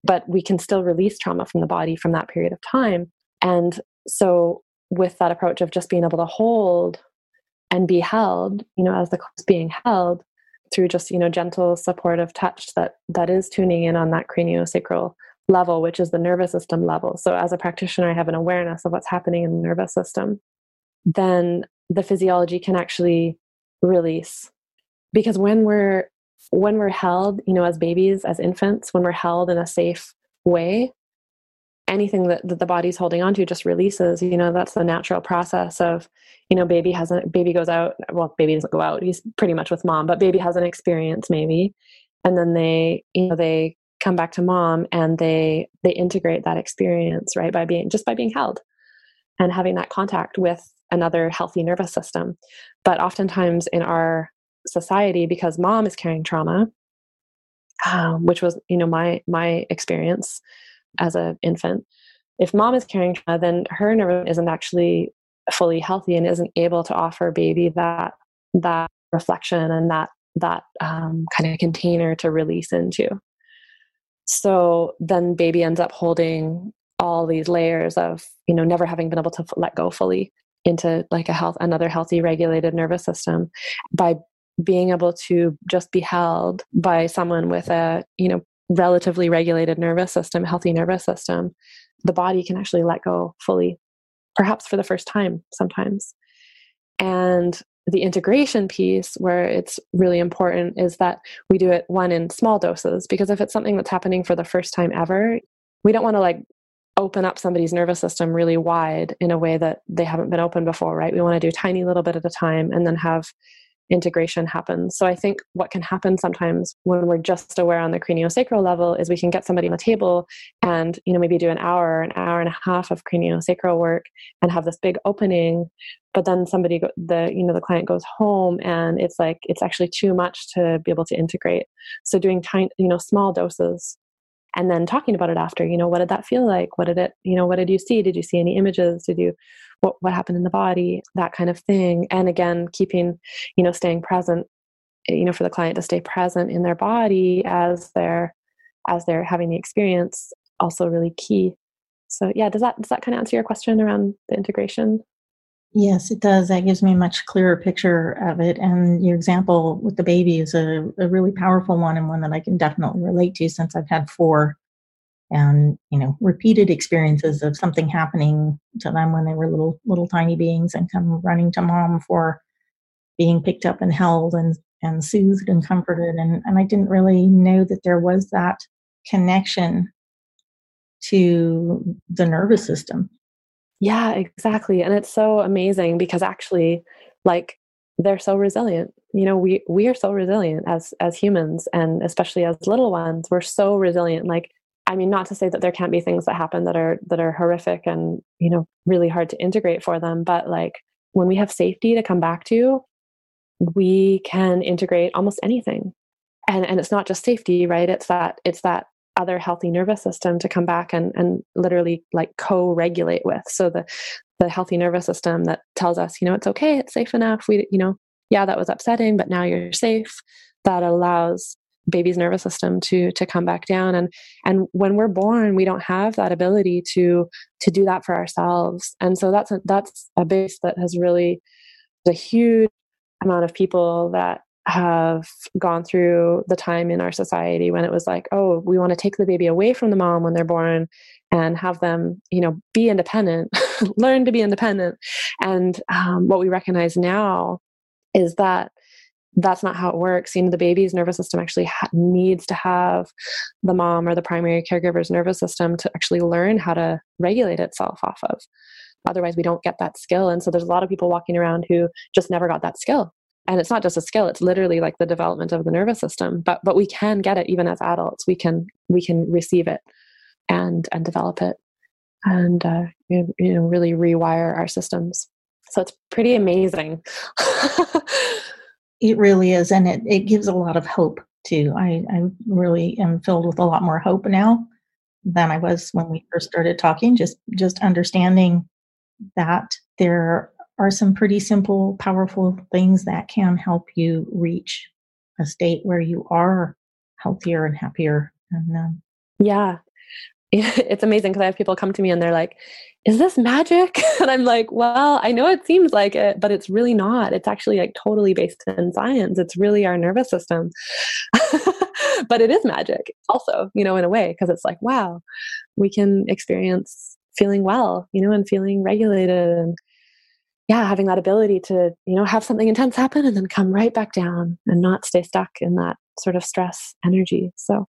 But we can still release trauma from the body from that period of time. And so with that approach of just being able to hold and be held you know as the class being held through just you know gentle supportive touch that that is tuning in on that craniosacral level which is the nervous system level so as a practitioner i have an awareness of what's happening in the nervous system then the physiology can actually release. Because when we're when we're held you know as babies as infants when we're held in a safe way anything that, that the body's holding on to just releases you know that's the natural process of you know baby hasn't baby goes out well baby doesn't go out he's pretty much with mom but baby has an experience maybe. And then they you know they come back to mom and they they integrate that experience right by being just by being held and having that contact with another healthy nervous system but oftentimes in our society because mom is carrying trauma um, which was you know my my experience as an infant. If mom is carrying trauma, then her nerve isn't actually fully healthy and isn't able to offer baby that that reflection and that that um, kind of container to release into. So then baby ends up holding all these layers of you know never having been able to let go fully into like a health another healthy regulated nervous system by being able to just be held by someone with a you know relatively regulated nervous system, healthy nervous system, the body can actually let go fully, perhaps for the first time sometimes. And the integration piece, where it's really important, is that we do it one in small doses, because if it's something that's happening for the first time ever, we don't want to like open up somebody's nervous system really wide in a way that they haven't been open before, right? We want to do tiny little bit at a time and then have integration happen. So I think what can happen sometimes when we're just aware on the craniosacral level is we can get somebody on the table and you know maybe do an hour, an hour and a half of craniosacral work and have this big opening, but then somebody go, the you know the client goes home and it's like it's actually too much to be able to integrate. So doing tiny you know small doses and then talking about it after you know what did that feel like? What did it you know what did you see? Did you see any images? Did you what what happened in the body? That kind of thing. And again keeping you know staying present you know for the client to stay present in their body as they're as they're having the experience also really key. So yeah does that does that kind of answer your question around the integration Yes, it does. That gives me a much clearer picture of it. And your example with the baby is a, a really powerful one and one that I can definitely relate to since I've had four and you know repeated experiences of something happening to them when they were little little tiny beings and come running to mom for being picked up and held and and soothed and comforted and and I didn't really know that there was that connection to the nervous system yeah, exactly. And it's so amazing because actually like they're so resilient. You know, we we are so resilient as as humans and especially as little ones. We're so resilient. Like I mean, not to say that there can't be things that happen that are that are horrific and, you know, really hard to integrate for them, but like when we have safety to come back to, we can integrate almost anything. And and it's not just safety, right? It's that it's that other healthy nervous system to come back and, and literally like co-regulate with. So the the healthy nervous system that tells us you know it's okay it's safe enough we you know yeah that was upsetting but now you're safe that allows baby's nervous system to to come back down. And and when we're born we don't have that ability to to do that for ourselves. And so that's a, that's a base that has really a huge amount of people that have gone through the time in our society when it was like, oh, we want to take the baby away from the mom when they're born and have them, you know, be independent, learn to be independent. And um, what we recognize now is that that's not how it works. You know, the baby's nervous system actually ha- needs to have the mom or the primary caregiver's nervous system to actually learn how to regulate itself off of. Otherwise, we don't get that skill. And so there's a lot of people walking around who just never got that skill and it's not just a skill it's literally like the development of the nervous system but but we can get it even as adults. We can we can receive it and and develop it and uh, you know really rewire our systems. So it's pretty amazing. It really is and it, it gives a lot of hope too. I, I really am filled with a lot more hope now than i was when we first started talking just just understanding that there are some pretty simple, powerful things that can help you reach a state where you are healthier and happier. And um, yeah, it's amazing because I have people come to me and they're like, "Is this magic?" And I'm like, "Well, I know it seems like it, but it's really not. It's actually like totally based in science. It's really our nervous system." but it is magic also, you know, in a way because it's like, wow, we can experience feeling well, you know, and feeling regulated and yeah, having that ability to, you know, have something intense happen and then come right back down and not stay stuck in that sort of stress energy. So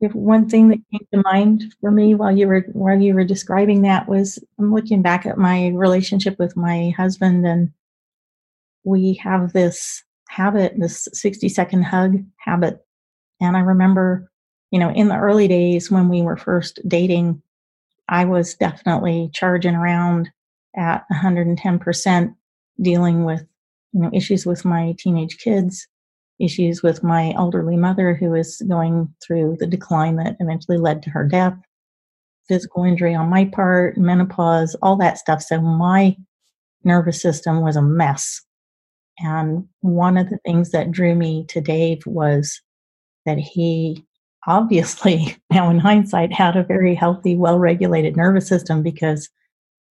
one thing that came to mind for me while you were while you were describing that was I'm looking back at my relationship with my husband and we have this habit, this 60 second hug habit. And I remember, you know, in the early days when we were first dating, I was definitely charging around at 110% dealing with you know issues with my teenage kids issues with my elderly mother who is going through the decline that eventually led to her death physical injury on my part menopause all that stuff. So my nervous system was a mess. And one of the things that drew me to dave was that he obviously now in hindsight had a very healthy well regulated nervous system because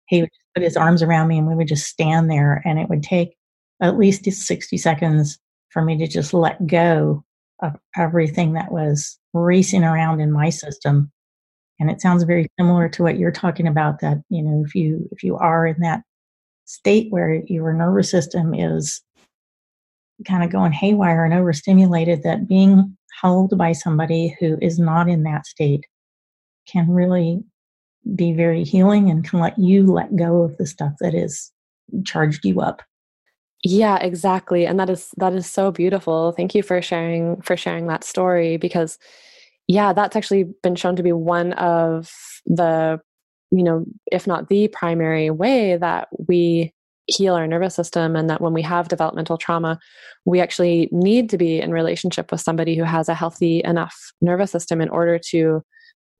he put his arms around me and we would just stand there and it would take at least 60 seconds for me to just let go of everything that was racing around in my system. And it sounds very similar to what you're talking about that you know if you if you are in that state where your nervous system is kind of going haywire and overstimulated that being held by somebody who is not in that state can really be very healing and can let you let go of the stuff that is charged you up. Yeah, exactly. And that is that is so beautiful. Thank you for sharing for sharing that story because yeah, that's actually been shown to be one of the you know, if not the primary way that we heal our nervous system and that when we have developmental trauma we actually need to be in relationship with somebody who has a healthy enough nervous system in order to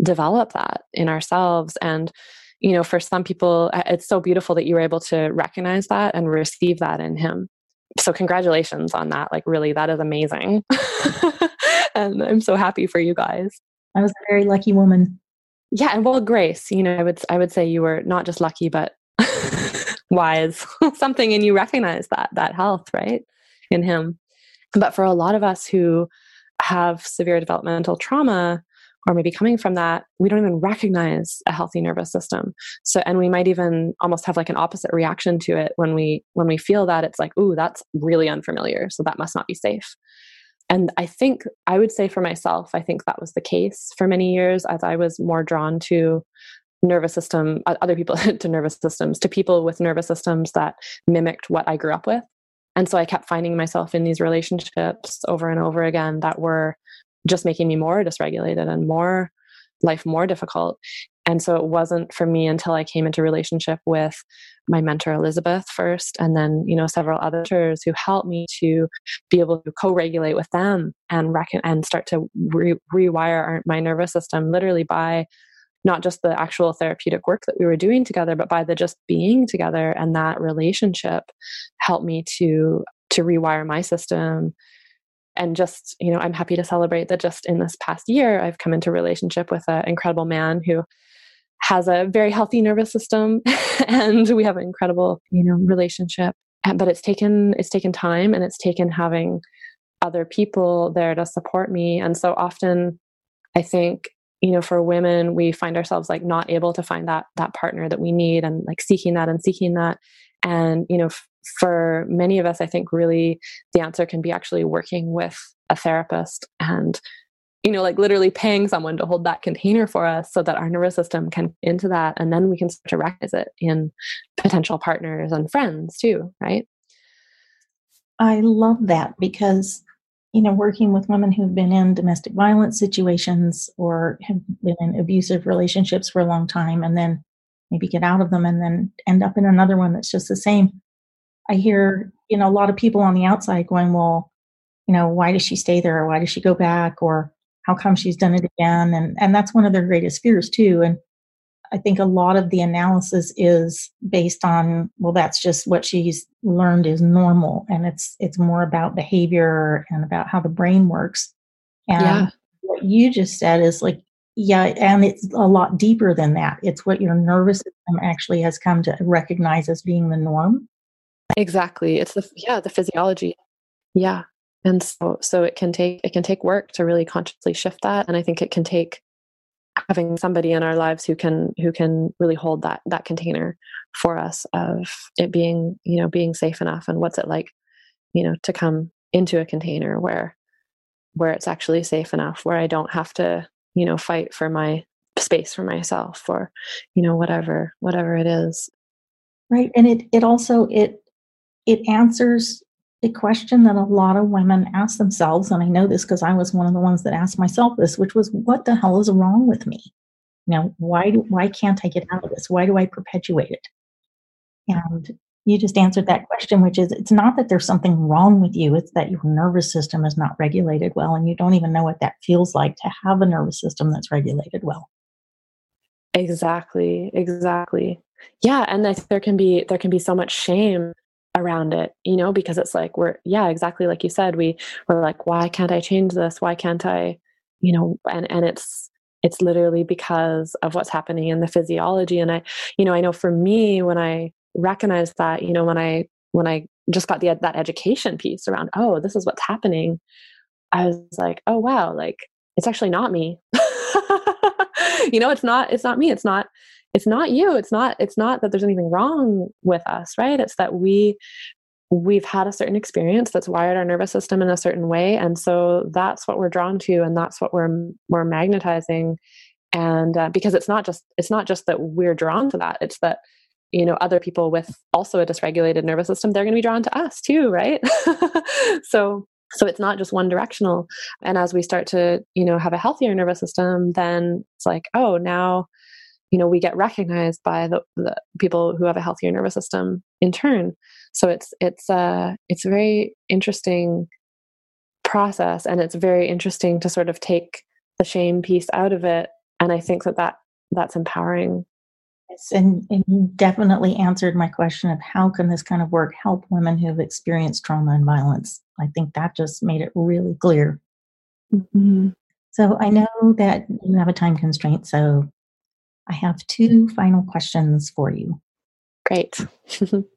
develop that in ourselves. And you know for some people uh, it's so beautiful that you were able to recognize that and receive that in him. So congratulations on that. Like really that is amazing. And i'm so happy for you guys. I was a very lucky woman. Yeah and well grace you know i would i would say you were not just lucky but wise. Something and you recognize that that health right in him. But for a lot of us who have severe developmental trauma or maybe coming from that we don't even recognize a healthy nervous system. So and we might even almost have like an opposite reaction to it when we when we feel that it's like ooh that's really unfamiliar so that must not be safe. And i think i would say for myself i think that was the case for many years as i was more drawn to nervous system other people to nervous systems to people with nervous systems that mimicked what i grew up with. And so i kept finding myself in these relationships over and over again that were just making me more dysregulated and more life more difficult. And so it wasn't for me until i came into relationship with my mentor elizabeth first and then you know several others who helped me to be able to co-regulate with them and reckon and start to re- rewire our, my nervous system literally by not just the actual therapeutic work that we were doing together but by the just being together. And that relationship helped me to to rewire my system and just you know i'm happy to celebrate that just in this past year i've come into relationship with an incredible man who has a very healthy nervous system and we have an incredible you know relationship. Uh, but it's taken it's taken time and it's taken having other people there to support me. And so often i think you know for women we find ourselves like not able to find that that partner that we need and like seeking that and seeking that. And you know for many of us, I think really the answer can be actually working with a therapist and you know like literally paying someone to hold that container for us so that our nervous system can into that and then we can start to recognize it in potential partners and friends too right? I love that because you know working with women who've been in domestic violence situations or have been in abusive relationships for a long time and then maybe get out of them and then end up in another one that's just the same I hear, you know, a lot of people on the outside going, well, you know, why does she stay there? Or why does she go back? Or how come she's done it again? And and that's one of their greatest fears too. And I think a lot of the analysis is based on, well, that's just what she's learned is normal. And it's it's more about behavior and about how the brain works. And yeah. what you just said is like, yeah, and it's a lot deeper than that. It's what your nervous system actually has come to recognize as being the norm. Exactly. It's the yeah, the physiology. Yeah. And so so it can take it can take work to really consciously shift that and I think it can take having somebody in our lives who can who can really hold that that container for us of it being, you know, being safe enough and what's it like, you know, to come into a container where where it's actually safe enough where I don't have to, you know, fight for my space for myself or you know whatever whatever it is right and it it also it it answers a question that a lot of women ask themselves and i know this because i was one of the ones that asked myself this which was what the hell is wrong with me? You know why do why can't i get out of this? Why do i perpetuate it? And you just answered that question which is it's not that there's something wrong with you it's that your nervous system is not regulated well and you don't even know what that feels like to have a nervous system that's regulated well. Exactly exactly. Yeah and there can be there can be so much shame around it you know because it's like we're yeah exactly like you said we we're like why can't i change this? Why can't i you know and and it's it's literally because of what's happening in the physiology and i you know i know for me when i recognized that you know when i when i just got the that education piece around oh this is what's happening i was like oh wow like it's actually not me. You know it's not it's not me it's not it's not you it's not it's not that there's anything wrong with us right? It's that we we've had a certain experience that's wired our nervous system in a certain way and so that's what we're drawn to and that's what we're we're magnetizing. And uh, because it's not just it's not just that we're drawn to that it's that you know other people with also a dysregulated nervous system they're going to be drawn to us too right? So so it's not just one directional. And as we start to you know have a healthier nervous system then it's like oh now you know we get recognized by the, the people who have a healthier nervous system in turn. So it's it's uh it's a very interesting process and it's very interesting to sort of take the shame piece out of it and i think that that that's empowering. Yes and, and you definitely answered my question of how can this kind of work help women who've experienced trauma and violence? I think that just made it really clear. Mm-hmm. so i know that you have a time constraint so i have two final questions for you great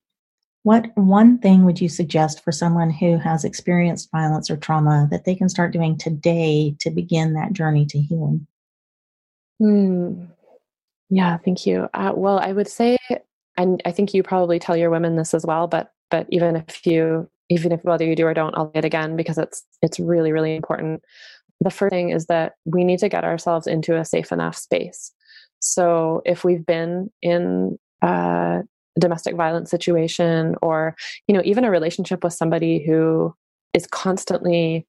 What one thing would you suggest for someone who has experienced violence or trauma that they can start doing today to begin that journey to healing? Hmm. Yeah, thank you. Uh, well, I would say, and I think you probably tell your women this as well, but but even if you, even if whether you do or don't, I'll say it again because it's it's really really important. The first thing is that we need to get ourselves into a safe enough space. So if we've been in uh, domestic violence situation or you know even a relationship with somebody who is constantly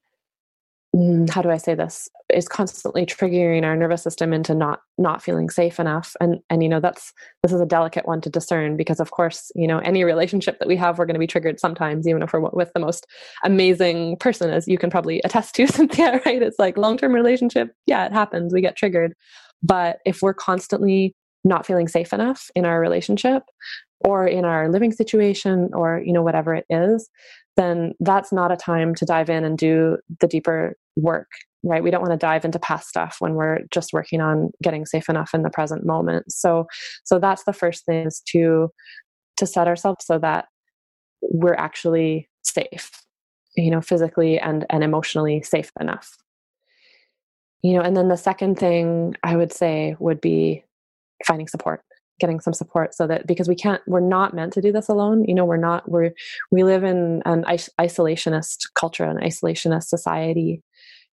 mm, how do i say this? Is constantly triggering our nervous system into not not feeling safe enough. And and you know that's this is a delicate one to discern because of course you know any relationship that we have we're going to be triggered sometimes even if we're with the most amazing person as you can probably attest to cynthia right? It's like long-term relationship. Yeah it happens. We get triggered but if we're constantly not feeling safe enough in our relationship or in our living situation or you know whatever it is then that's not a time to dive in and do the deeper work right? We don't want to dive into past stuff when we're just working on getting safe enough in the present moment. So so that's the first thing is to to set ourselves so that we're actually safe you know physically and and emotionally safe enough you know and then the second thing i would say would be finding support getting some support so that because we can't we're not meant to do this alone you know we're not we're we live in an isolationist culture an isolationist society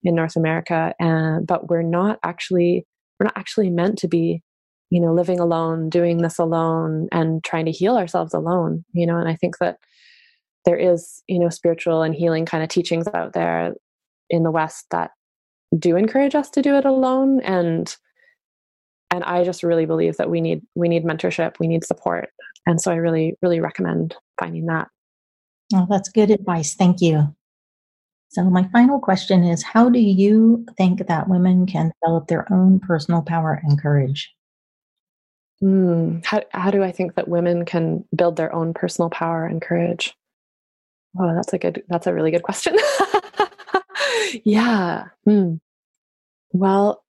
in north america and but we're not actually we're not actually meant to be you know living alone doing this alone and trying to heal ourselves alone you know and i think that there is you know spiritual and healing kind of teachings out there in the west that do encourage us to do it alone and and i just really believe that we need we need mentorship we need support and so i really really recommend finding that. Oh that's good advice thank you. So my final question is how do you think that women can develop their own personal power and courage? Mm, how, how do i think that women can build their own personal power and courage? Oh that's a good that's a really good question yeah mm. well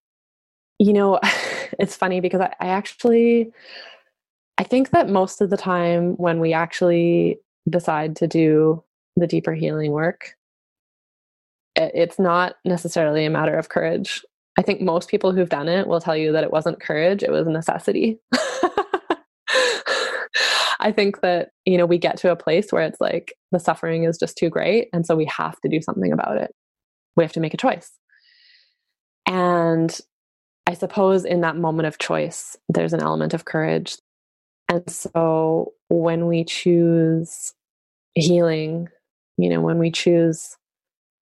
you know it's funny because I, I actually I think that most of the time when we actually decide to do the deeper healing work, it's not necessarily a matter of courage. I think most people who've done it will tell you that it wasn't courage, it was a necessity. I think that, you know, we get to a place where it's like the suffering is just too great. And so we have to do something about it. We have to make a choice. And I suppose in that moment of choice, there's an element of courage. And so when we choose healing, you know, when we choose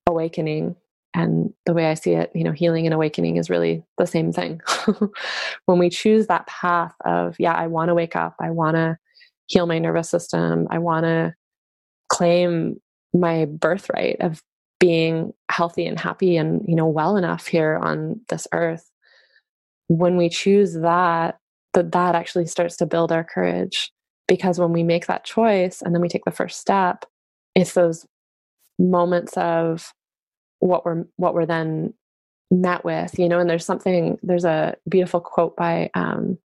awakening, and the way I see it, you know, healing and awakening is really the same thing. when we choose that path of, yeah, I want to wake up, I want to heal my nervous system, I want to claim my birthright of being healthy and happy and, you know, well enough here on this earth when we choose that, that that actually starts to build our courage. Because when we make that choice and then we take the first step, it's those moments of what we're what we're then met with, you know. And there's something. There's a beautiful quote by um,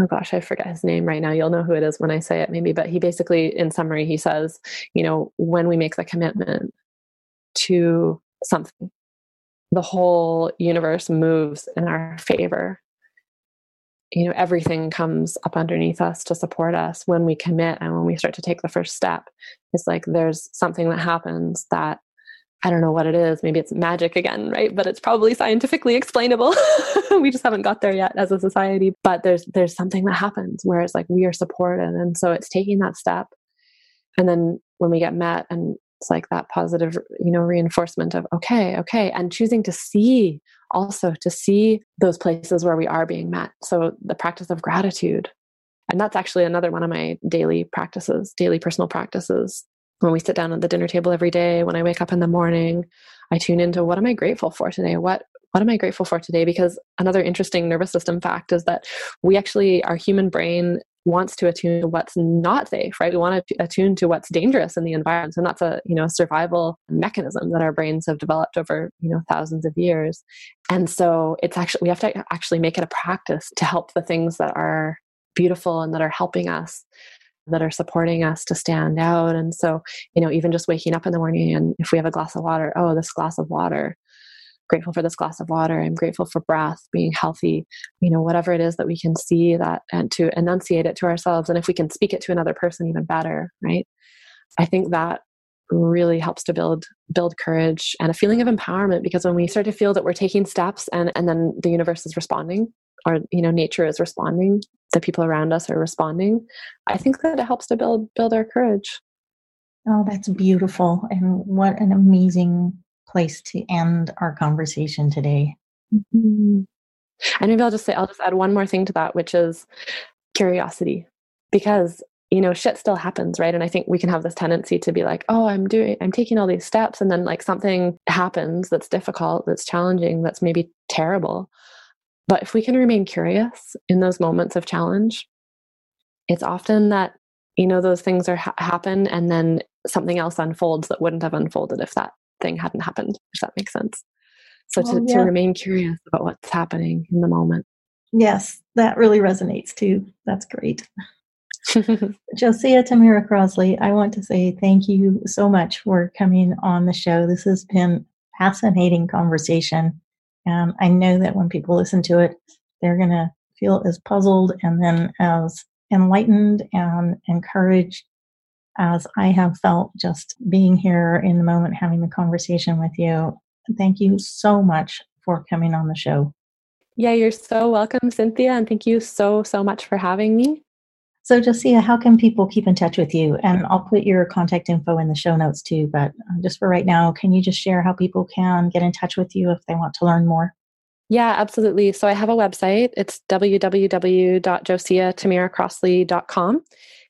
oh gosh, I forget his name right now. You'll know who it is when I say it, maybe. But he basically, in summary, he says, you know, when we make the commitment to something, the whole universe moves in our favor you know everything comes up underneath us to support us when we commit and when we start to take the first step it's like there's something that happens that I don't know what it is. Maybe it's magic again, right? But it's probably scientifically explainable. we just haven't got there yet as a society. But there's there's something that happens where it's like we are supported, and so it's taking that step, and then when we get met, and it's like that positive, you know, reinforcement of okay, okay, and choosing to see also to see those places where we are being met. So the practice of gratitude, and that's actually another one of my daily practices, daily personal practices. When we sit down at the dinner table every day when i wake up in the morning i tune into what am i grateful for today? What what am i grateful for today? Because another interesting nervous system fact is that we actually our human brain wants to attune to what's not safe right? We want to attune to what's dangerous in the environment. And that's a you know survival mechanism that our brains have developed over you know thousands of years. And so it's actually we have to actually make it a practice to help the things that are beautiful and that are helping us that are supporting us to stand out. And so, you know, even just waking up in the morning and if we have a glass of water, oh, this glass of water, grateful for this glass of water. I'm grateful for breath, being healthy, you know, whatever it is that we can see that and to enunciate it to ourselves. And if we can speak it to another person, even better, right? I think that really helps to build build courage and a feeling of empowerment because when we start to feel that we're taking steps and and then the universe is responding or you know nature is responding the people around us are responding i think that it helps to build build our courage oh that's beautiful and what an amazing place to end our conversation today. Mm-hmm. and maybe i'll just say i'll just add one more thing to that which is curiosity. Because you know shit still happens right? And i think we can have this tendency to be like oh i'm doing i'm taking all these steps and then like something happens that's difficult that's challenging that's maybe terrible. But if we can remain curious in those moments of challenge, it's often that, you know, those things are ha- happen and then something else unfolds that wouldn't have unfolded if that thing hadn't happened, if that makes sense. So to, yeah. to remain curious about what's happening in the moment. Yes, that really resonates too. That's great. Josiah Tamira Crossley, I want to say thank you so much for coming on the show. This has been fascinating conversation. And I know that when people listen to it, they're going to feel as puzzled and then as enlightened and encouraged as I have felt just being here in the moment, having the conversation with you. Thank you so much for coming on the show. Yeah, you're so welcome, Cynthia. And thank you so, so much for having me. So, Josiah, how can people keep in touch with you? And I'll put your contact info in the show notes too. But uh, just for right now, can you just share how people can get in touch with you if they want to learn more? Yeah, absolutely. So I have a website. It's www.josiahtamiracrossley.com.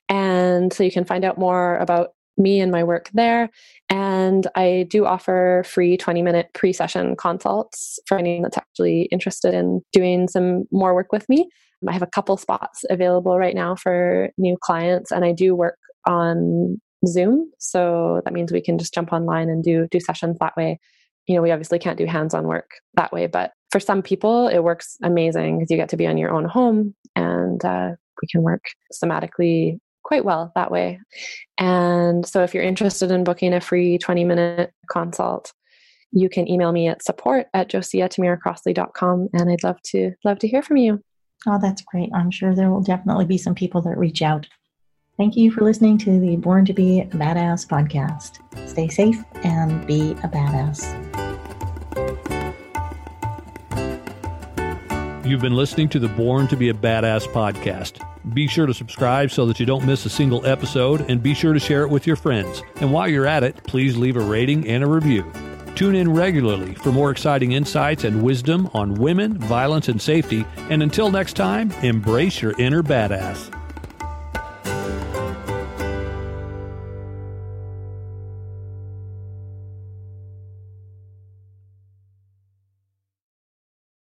And so you can find out more about me and my work there. And I do offer free 20 minute pre session consults for anyone that's actually interested in doing some more work with me. I have a couple spots available right now for new clients, and I do work on Zoom. So that means we can just jump online and do do sessions that way. You know, we obviously can't do hands-on work that way, but for some people, it works amazing because you get to be on your own home, and uh, we can work somatically quite well that way. And so, if you're interested in booking a free 20-minute consult, you can email me at support at josiahtamiracrossley.com, and I'd love to love to hear from you. Oh, that's great. I'm sure there will definitely be some people that reach out. Thank you for listening to the Born to Be a Badass podcast. Stay safe and be a badass. You've been listening to the Born to Be a Badass podcast. Be sure to subscribe so that you don't miss a single episode, and be sure to share it with your friends. And while you're at it, please leave a rating and a review. Tune in regularly for more exciting insights and wisdom on women, violence, and safety. And until next time, embrace your inner badass.